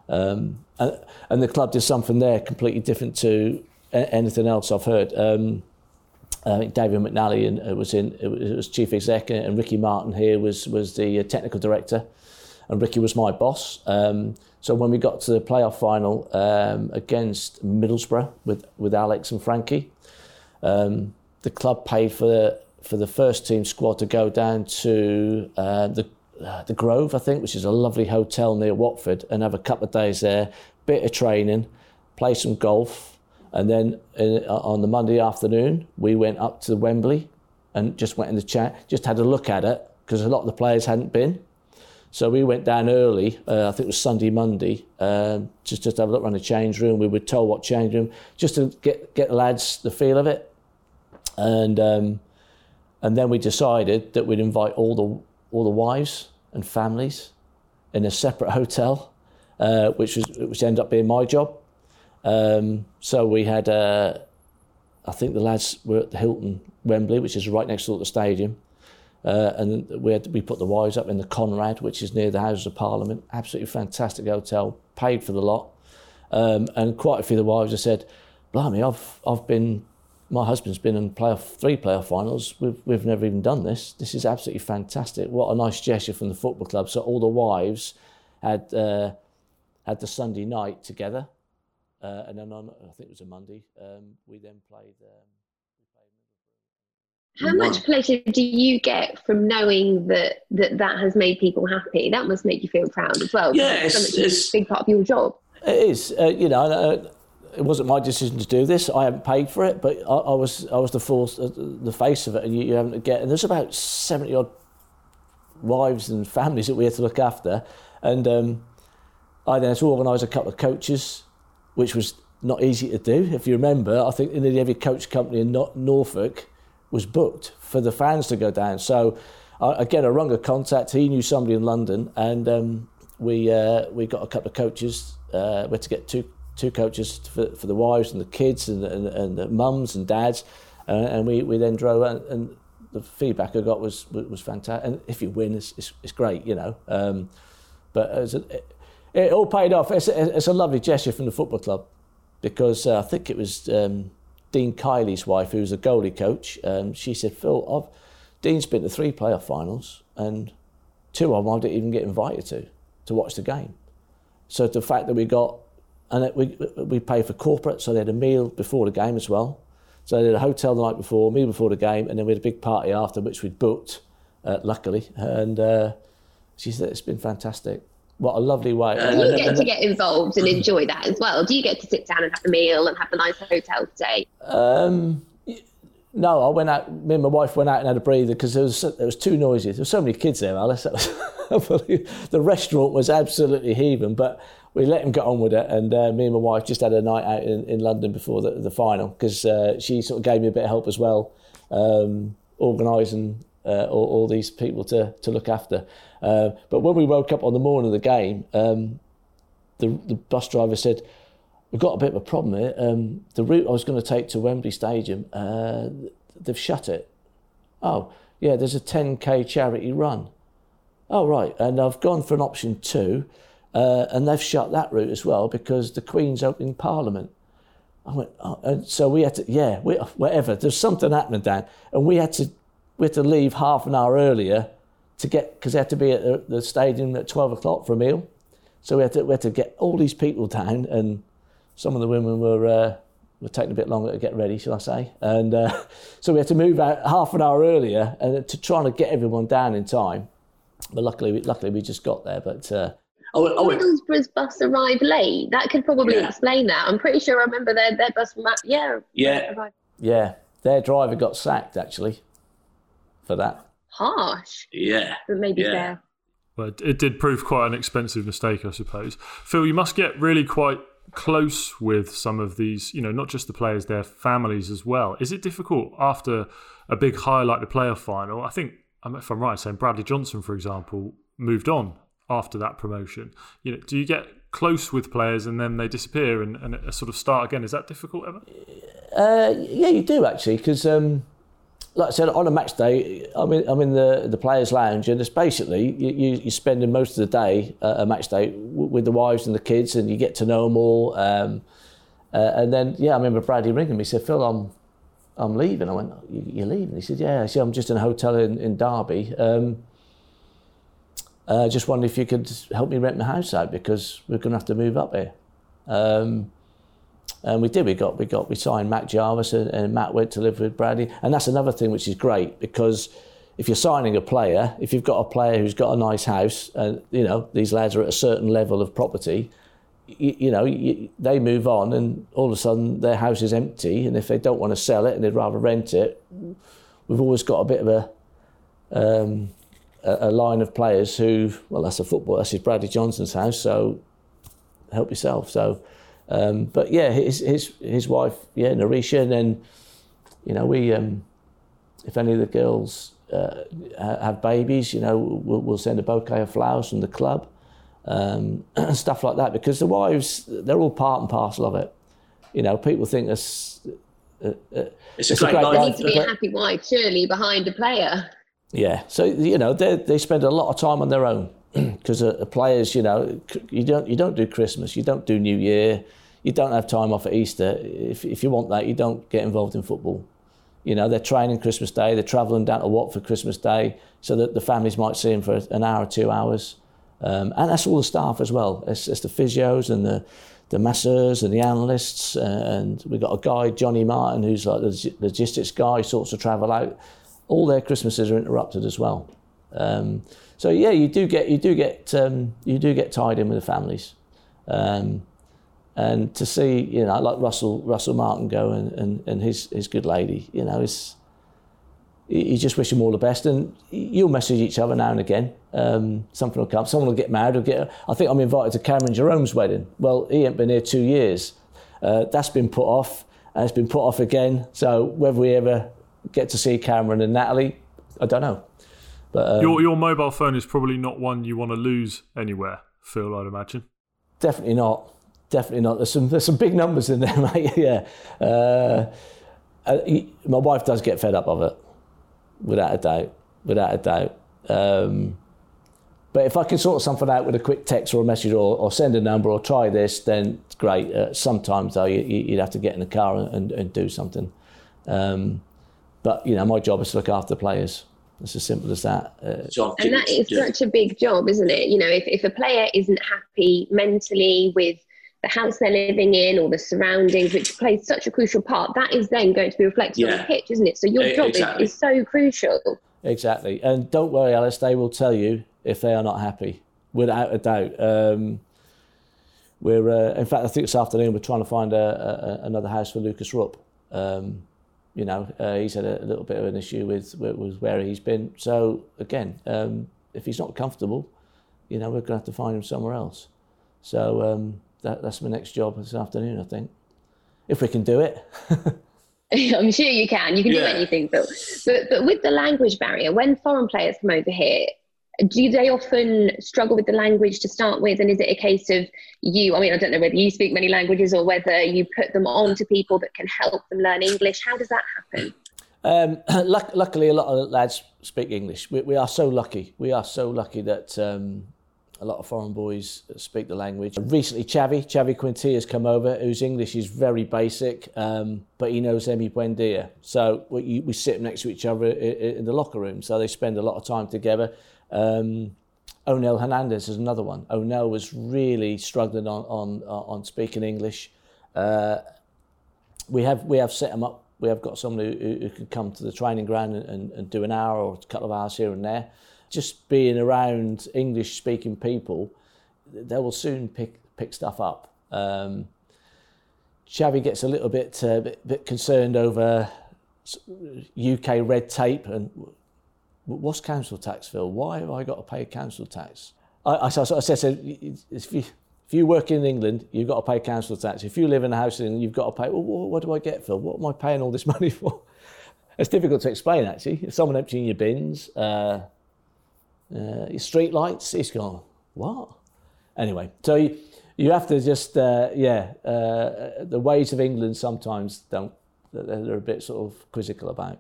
um, and, and the club did something there completely different to anything else I've heard. Um, I think David McNally and, uh, was in it was chief exec, and Ricky Martin here was was the uh, technical director, and Ricky was my boss. Um, so when we got to the playoff final um, against Middlesbrough with with Alex and Frankie, um, the club paid for for the first team squad to go down to uh, the uh, the Grove, I think, which is a lovely hotel near Watford, and have a couple of days there, bit of training, play some golf, and then uh, on the Monday afternoon we went up to Wembley and just went in the chat, just had a look at it because a lot of the players hadn't been. So we went down early. Uh, I think it was Sunday, Monday, um, just just have a look around the change room. We were told what change room, just to get get the lads the feel of it, and um, and then we decided that we'd invite all the all the wives and families in a separate hotel, uh, which was which ended up being my job. Um, so we had, uh, I think the lads were at the Hilton Wembley, which is right next door to the stadium. Uh, and we had we put the wives up in the Conrad, which is near the Houses of Parliament. Absolutely fantastic hotel, paid for the lot. Um, and quite a few of the wives have said, "Blimey, I've I've been, my husband's been in playoff three playoff finals. We've we've never even done this. This is absolutely fantastic. What a nice gesture from the football club." So all the wives had uh, had the Sunday night together, uh, and then on I think it was a Monday. Um, we then played. Um, how much pleasure do you get from knowing that that, that has made people happy? That must make you feel proud as well. Yeah, it's, it's, a big part of your job. It is. Uh, you know, uh, it wasn't my decision to do this. I haven't paid for it, but I, I was I was the force, uh, the face of it, and you, you haven't to get. And there's about seventy odd wives and families that we had to look after, and um, I then had to organise a couple of coaches, which was not easy to do. If you remember, I think nearly every coach company in Norfolk was booked for the fans to go down. So uh, again, I rung a contact. He knew somebody in London, and um, we uh, we got a couple of coaches. Uh, we had to get two two coaches for, for the wives and the kids and and, and the mums and dads, uh, and we, we then drove. And, and, the feedback I got was was fantastic. And if you win, it's it's, it's great, you know. Um, but a, it, it, all paid off. It's a, it's a lovely gesture from the football club because uh, I think it was. Um, Dean Kiely's wife, who was a goalie coach, um, she said, Phil, I've, Dean's been to three playoff finals and two of them I didn't even get invited to, to watch the game. So the fact that we got, and we, we paid for corporate, so they had a meal before the game as well. So they had a hotel the night before, meal before the game, and then we had a big party after, which we'd booked, uh, luckily. And uh, she said, it's been fantastic what a lovely way. You get to get involved and enjoy that as well. Do you get to sit down and have a meal and have a nice hotel stay? Um, no, I went out. Me and my wife went out and had a breather because there was there was too noisy. There were so many kids there, Alice. the restaurant was absolutely heaving, but we let him get on with it. And uh, me and my wife just had a night out in, in London before the, the final because uh, she sort of gave me a bit of help as well, um, organising uh, all, all, these people to, to look after. Uh, but when we woke up on the morning of the game, um, the, the bus driver said, We've got a bit of a problem here. Um, the route I was going to take to Wembley Stadium, uh, they've shut it. Oh, yeah, there's a 10k charity run. Oh, right. And I've gone for an option two, uh, and they've shut that route as well because the Queen's opening Parliament. I went, oh, and so we had to, yeah, we, whatever. There's something happening, Dan, and we had to we had to leave half an hour earlier to get because they had to be at the, the, stadium at 12 o'clock for a meal. So we had to we had to get all these people down, and some of the women were uh, were taking a bit longer to get ready, shall I say? And uh, so we had to move out half an hour earlier and to try to get everyone down in time. But luckily, luckily we just got there. But uh, Oh, oh, Middlesbrough's bus arrived late. That could probably yeah. explain that. I'm pretty sure I remember their, their bus from yeah. Yeah. Yeah. Their driver got sacked actually for that. Harsh. Yeah. But maybe yeah. fair. Well, it did prove quite an expensive mistake, I suppose. Phil, you must get really quite close with some of these, you know, not just the players, their families as well. Is it difficult after a big high like the playoff final? I think, if I'm right, saying Bradley Johnson, for example, moved on after that promotion. You know, do you get close with players and then they disappear and, and sort of start again? Is that difficult ever? Uh, yeah, you do actually, because um, like I said, on a match day, I'm in, I'm in the, the players' lounge, and it's basically you, you're spending most of the day, uh, a match day, w- with the wives and the kids, and you get to know them all. Um, uh, and then, yeah, I remember Bradley ringing me. He said, Phil, I'm, I'm leaving. I went, You're leaving? He said, Yeah. I said, I'm just in a hotel in, in Derby. Um, uh, just wondered if you could help me rent my house out because we're going to have to move up here. Um, and we did. We got we got we signed Matt Jarvis, and, and Matt went to live with Bradley. And that's another thing which is great because if you're signing a player, if you've got a player who's got a nice house, and you know these lads are at a certain level of property, you, you know you, they move on, and all of a sudden their house is empty, and if they don't want to sell it and they'd rather rent it, we've always got a bit of a um, a, a line of players who, well, that's a football. That's his Bradley Johnson's house, so help yourself. So, um, but yeah, his his his wife, yeah, Narisha, and then you know we, um, if any of the girls uh, have babies, you know, we'll, we'll, send a bouquet of flowers from the club, um, stuff like that, because the wives, they're all part and parcel of it. You know, people think it's. Uh, uh, it's, it's, a great, a great life. need to be a happy wife, surely, behind a player. Yeah, so you know they they spend a lot of time on their own because uh, players, you know, you don't you don't do Christmas, you don't do New Year, you don't have time off at Easter. If if you want that, you don't get involved in football. You know, they're training Christmas Day, they're travelling down to Watford Christmas Day, so that the families might see them for an hour or two hours, um, and that's all the staff as well. It's, it's the physios and the the masseurs and the analysts, uh, and we've got a guy, Johnny Martin, who's like the logistics guy, sorts of travel out all their Christmases are interrupted as well. Um, so yeah, you do get you do get um, you do get tied in with the families, um, and to see you know like Russell Russell Martin go and, and, and his his good lady, you know, is you just wish them all the best, and you'll message each other now and again. Um, something will come. Someone will get married. Or get. I think I'm invited to Cameron Jerome's wedding. Well, he ain't been here two years. Uh, that's been put off, and it's been put off again. So whether we ever get to see Cameron and Natalie, I don't know. But um, your your mobile phone is probably not one you want to lose anywhere, Phil. I'd imagine. Definitely not. Definitely not. There's some there's some big numbers in there, mate. yeah. Uh, uh, my wife does get fed up of it, without a doubt. Without a doubt. Um, but if I can sort something out with a quick text or a message or, or send a number or try this, then it's great. Uh, sometimes, though, you, would have to get in the car and, and, and do something. Um, but you know, my job is to look after the players. It's as simple as that. Uh, and that is such a big job, isn't it? You know, if, if a player isn't happy mentally with the house they're living in or the surroundings, which plays such a crucial part, that is then going to be reflected yeah. on the pitch, isn't it? So your job exactly. is, is so crucial. Exactly. And don't worry, Alice, they will tell you if they are not happy, without a doubt. Um, we're, uh, in fact, I think this afternoon we're trying to find a, a, another house for Lucas Rupp. Um, you know, uh, he's had a, a, little bit of an issue with, with, with where he's been. So again, um, if he's not comfortable, you know, we're going to have to find him somewhere else. So um, that, that's my next job this afternoon, I think, if we can do it. I'm sure you can. You can yeah. do anything, But but with the language barrier, when foreign players come over here, do they often struggle with the language to start with and is it a case of you i mean i don't know whether you speak many languages or whether you put them on to people that can help them learn english how does that happen um, luckily a lot of lads speak english we, we, are so lucky we are so lucky that um, a lot of foreign boys speak the language. Recently, Xavi, Xavi Quintilla has come over, whose English is very basic, um, but he knows Emi Buendia. So we, we sit next to each other in the locker room, so they spend a lot of time together. Um, Onel Hernandez is another one. Onel was really struggling on on on speaking English. Uh, we have we have set him up. We have got someone who, who can come to the training ground and, and, and do an hour or a couple of hours here and there. Just being around English speaking people, they will soon pick pick stuff up. Um, Xavi gets a little bit, uh, bit, bit concerned over UK red tape and what's council tax, Phil? Why have I got to pay council tax? I, I, I said, if you, if you work in England, you've got to pay council tax. If you live in a house in you've got to pay, well, what do I get, Phil? What am I paying all this money for? It's difficult to explain, actually. If someone emptying your bins, uh, uh, street lights, he's gone, what? Anyway, so you, you have to just, uh, yeah, uh, the ways of England sometimes don't, they're a bit sort of quizzical about.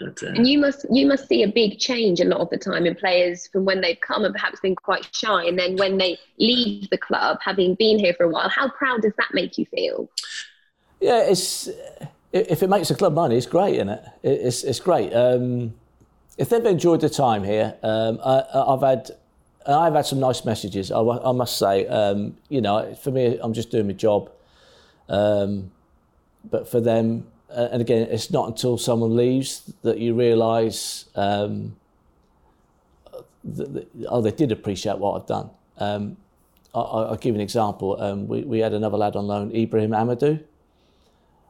But, uh, and you must you must see a big change a lot of the time in players from when they've come and perhaps been quite shy, and then when they leave the club, having been here for a while. How proud does that make you feel? Yeah, it's if it makes the club money, it's great, isn't it? It's it's great. Um, if they've enjoyed the time here, um, I, have had I've had some nice messages. I, I must say, um, you know, for me, I'm just doing my job. Um, but for them, uh, and again, it's not until someone leaves that you realise um, oh, they did appreciate what I've done. Um, I, will give you an example. Um, we, we had another lad on loan, Ibrahim Amadou,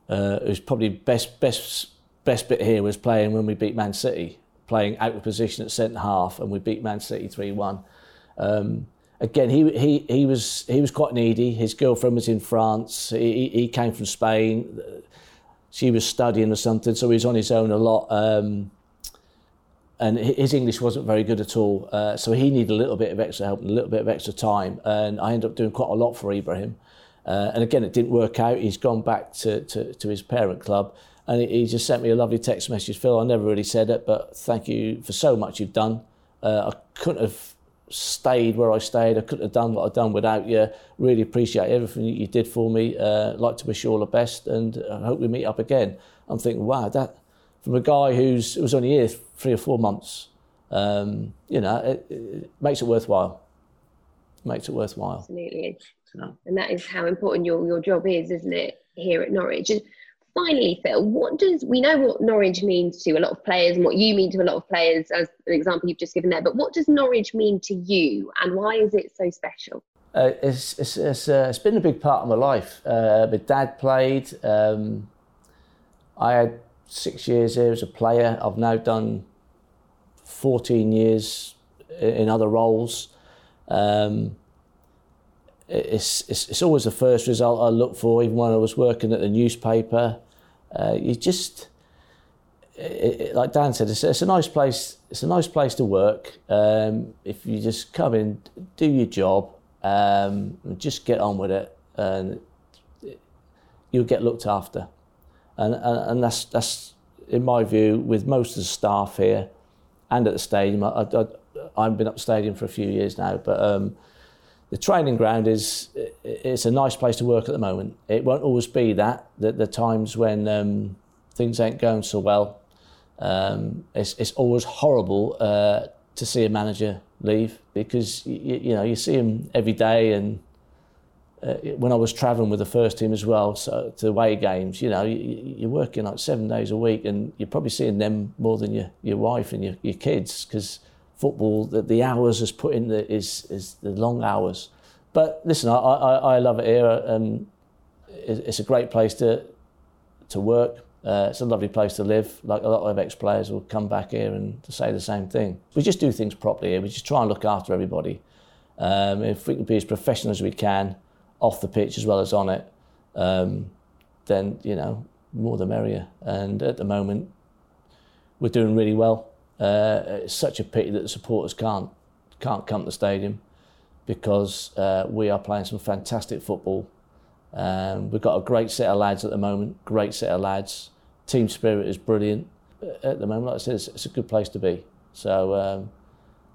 uh, who's probably best best best bit here was playing when we beat Man City, playing out of position at centre half, and we beat Man City three one. Um, again, he, he, he, was, he was quite needy. His girlfriend was in France. He, he came from Spain. She was studying or something, so he was on his own a lot. Um, and his English wasn't very good at all. Uh, so he needed a little bit of extra help and a little bit of extra time. And I ended up doing quite a lot for Ibrahim. Uh, and again, it didn't work out. He's gone back to, to, to his parent club. And he just sent me a lovely text message. Phil, I never really said it, but thank you for so much you've done. Uh, I couldn't have stayed where I stayed. I couldn't have done what I've done without you. Really appreciate everything you did for me. Uh, like to wish you all the best, and I hope we meet up again. I'm thinking, wow, that from a guy who's was only here three or four months. Um, you know, it, it, makes it worthwhile. Makes it worthwhile. Absolutely, and that is how important your your job is, isn't it? Here at Norwich. And finally, Phil, what does we know what Norwich means to a lot of players and what you mean to a lot of players, as an example you've just given there. But what does Norwich mean to you, and why is it so special? Uh, it's it's it's, uh, it's been a big part of my life. Uh, my dad played. Um, I had six years here as a player. I've now done 14 years in other roles. Um, it's, it's, it's always the first result I look for, even when I was working at the newspaper. Uh, you just, it, it, like Dan said, it's, it's, a nice place. It's a nice place to work. Um, if you just come in, do your job, um, just get on with it, and you'll get looked after and, and, and that's, that's, in my view, with most of the staff here and at the stadium. I, I, I've been up the stadium for a few years now, but um, the training ground is it's a nice place to work at the moment. It won't always be that. The, the times when um, things ain't going so well, um, it's, it's always horrible uh, to see a manager leave because you, you know you see him every day and uh, when I was travelling with the first team as well, so to away games, you know, you, are working like seven days a week, and you're probably seeing them more than your, your wife and your, your kids because football, the, the hours is put in the, is is the long hours. But listen, I, I, I love it here, and it's a great place to to work. Uh, it's a lovely place to live. Like a lot of ex players will come back here and to say the same thing. We just do things properly here. We just try and look after everybody. Um, if we can be as professional as we can off the pitch as well as on it, um, then you know more the merrier. And at the moment, we're doing really well. Uh, it's such a pity that the supporters can't can't come to the stadium because uh, we are playing some fantastic football. Um, we've got a great set of lads at the moment. Great set of lads. Team spirit is brilliant at the moment. Like I said, it's, it's a good place to be. So um,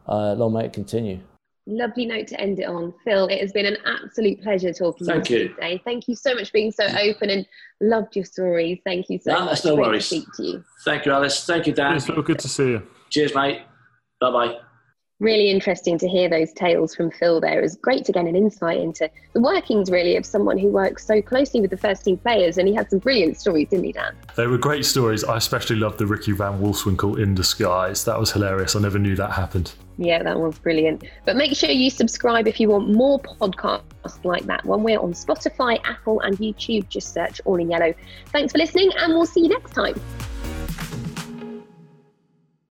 uh, long may it continue lovely note to end it on. Phil, it has been an absolute pleasure talking Thank to you today. Thank you so much for being so open and loved your stories. Thank you so no, much. That's no worries. To speak to you. Thank you, Alice. Thank you, Dan. It's so good to see you. Cheers, mate. Bye bye really interesting to hear those tales from Phil there. It was great to get an insight into the workings, really, of someone who works so closely with the first team players. And he had some brilliant stories, didn't he, Dan? They were great stories. I especially loved the Ricky Van Wolfswinkel in disguise. That was hilarious. I never knew that happened. Yeah, that was brilliant. But make sure you subscribe if you want more podcasts like that one. We're on Spotify, Apple, and YouTube. Just search All in Yellow. Thanks for listening, and we'll see you next time.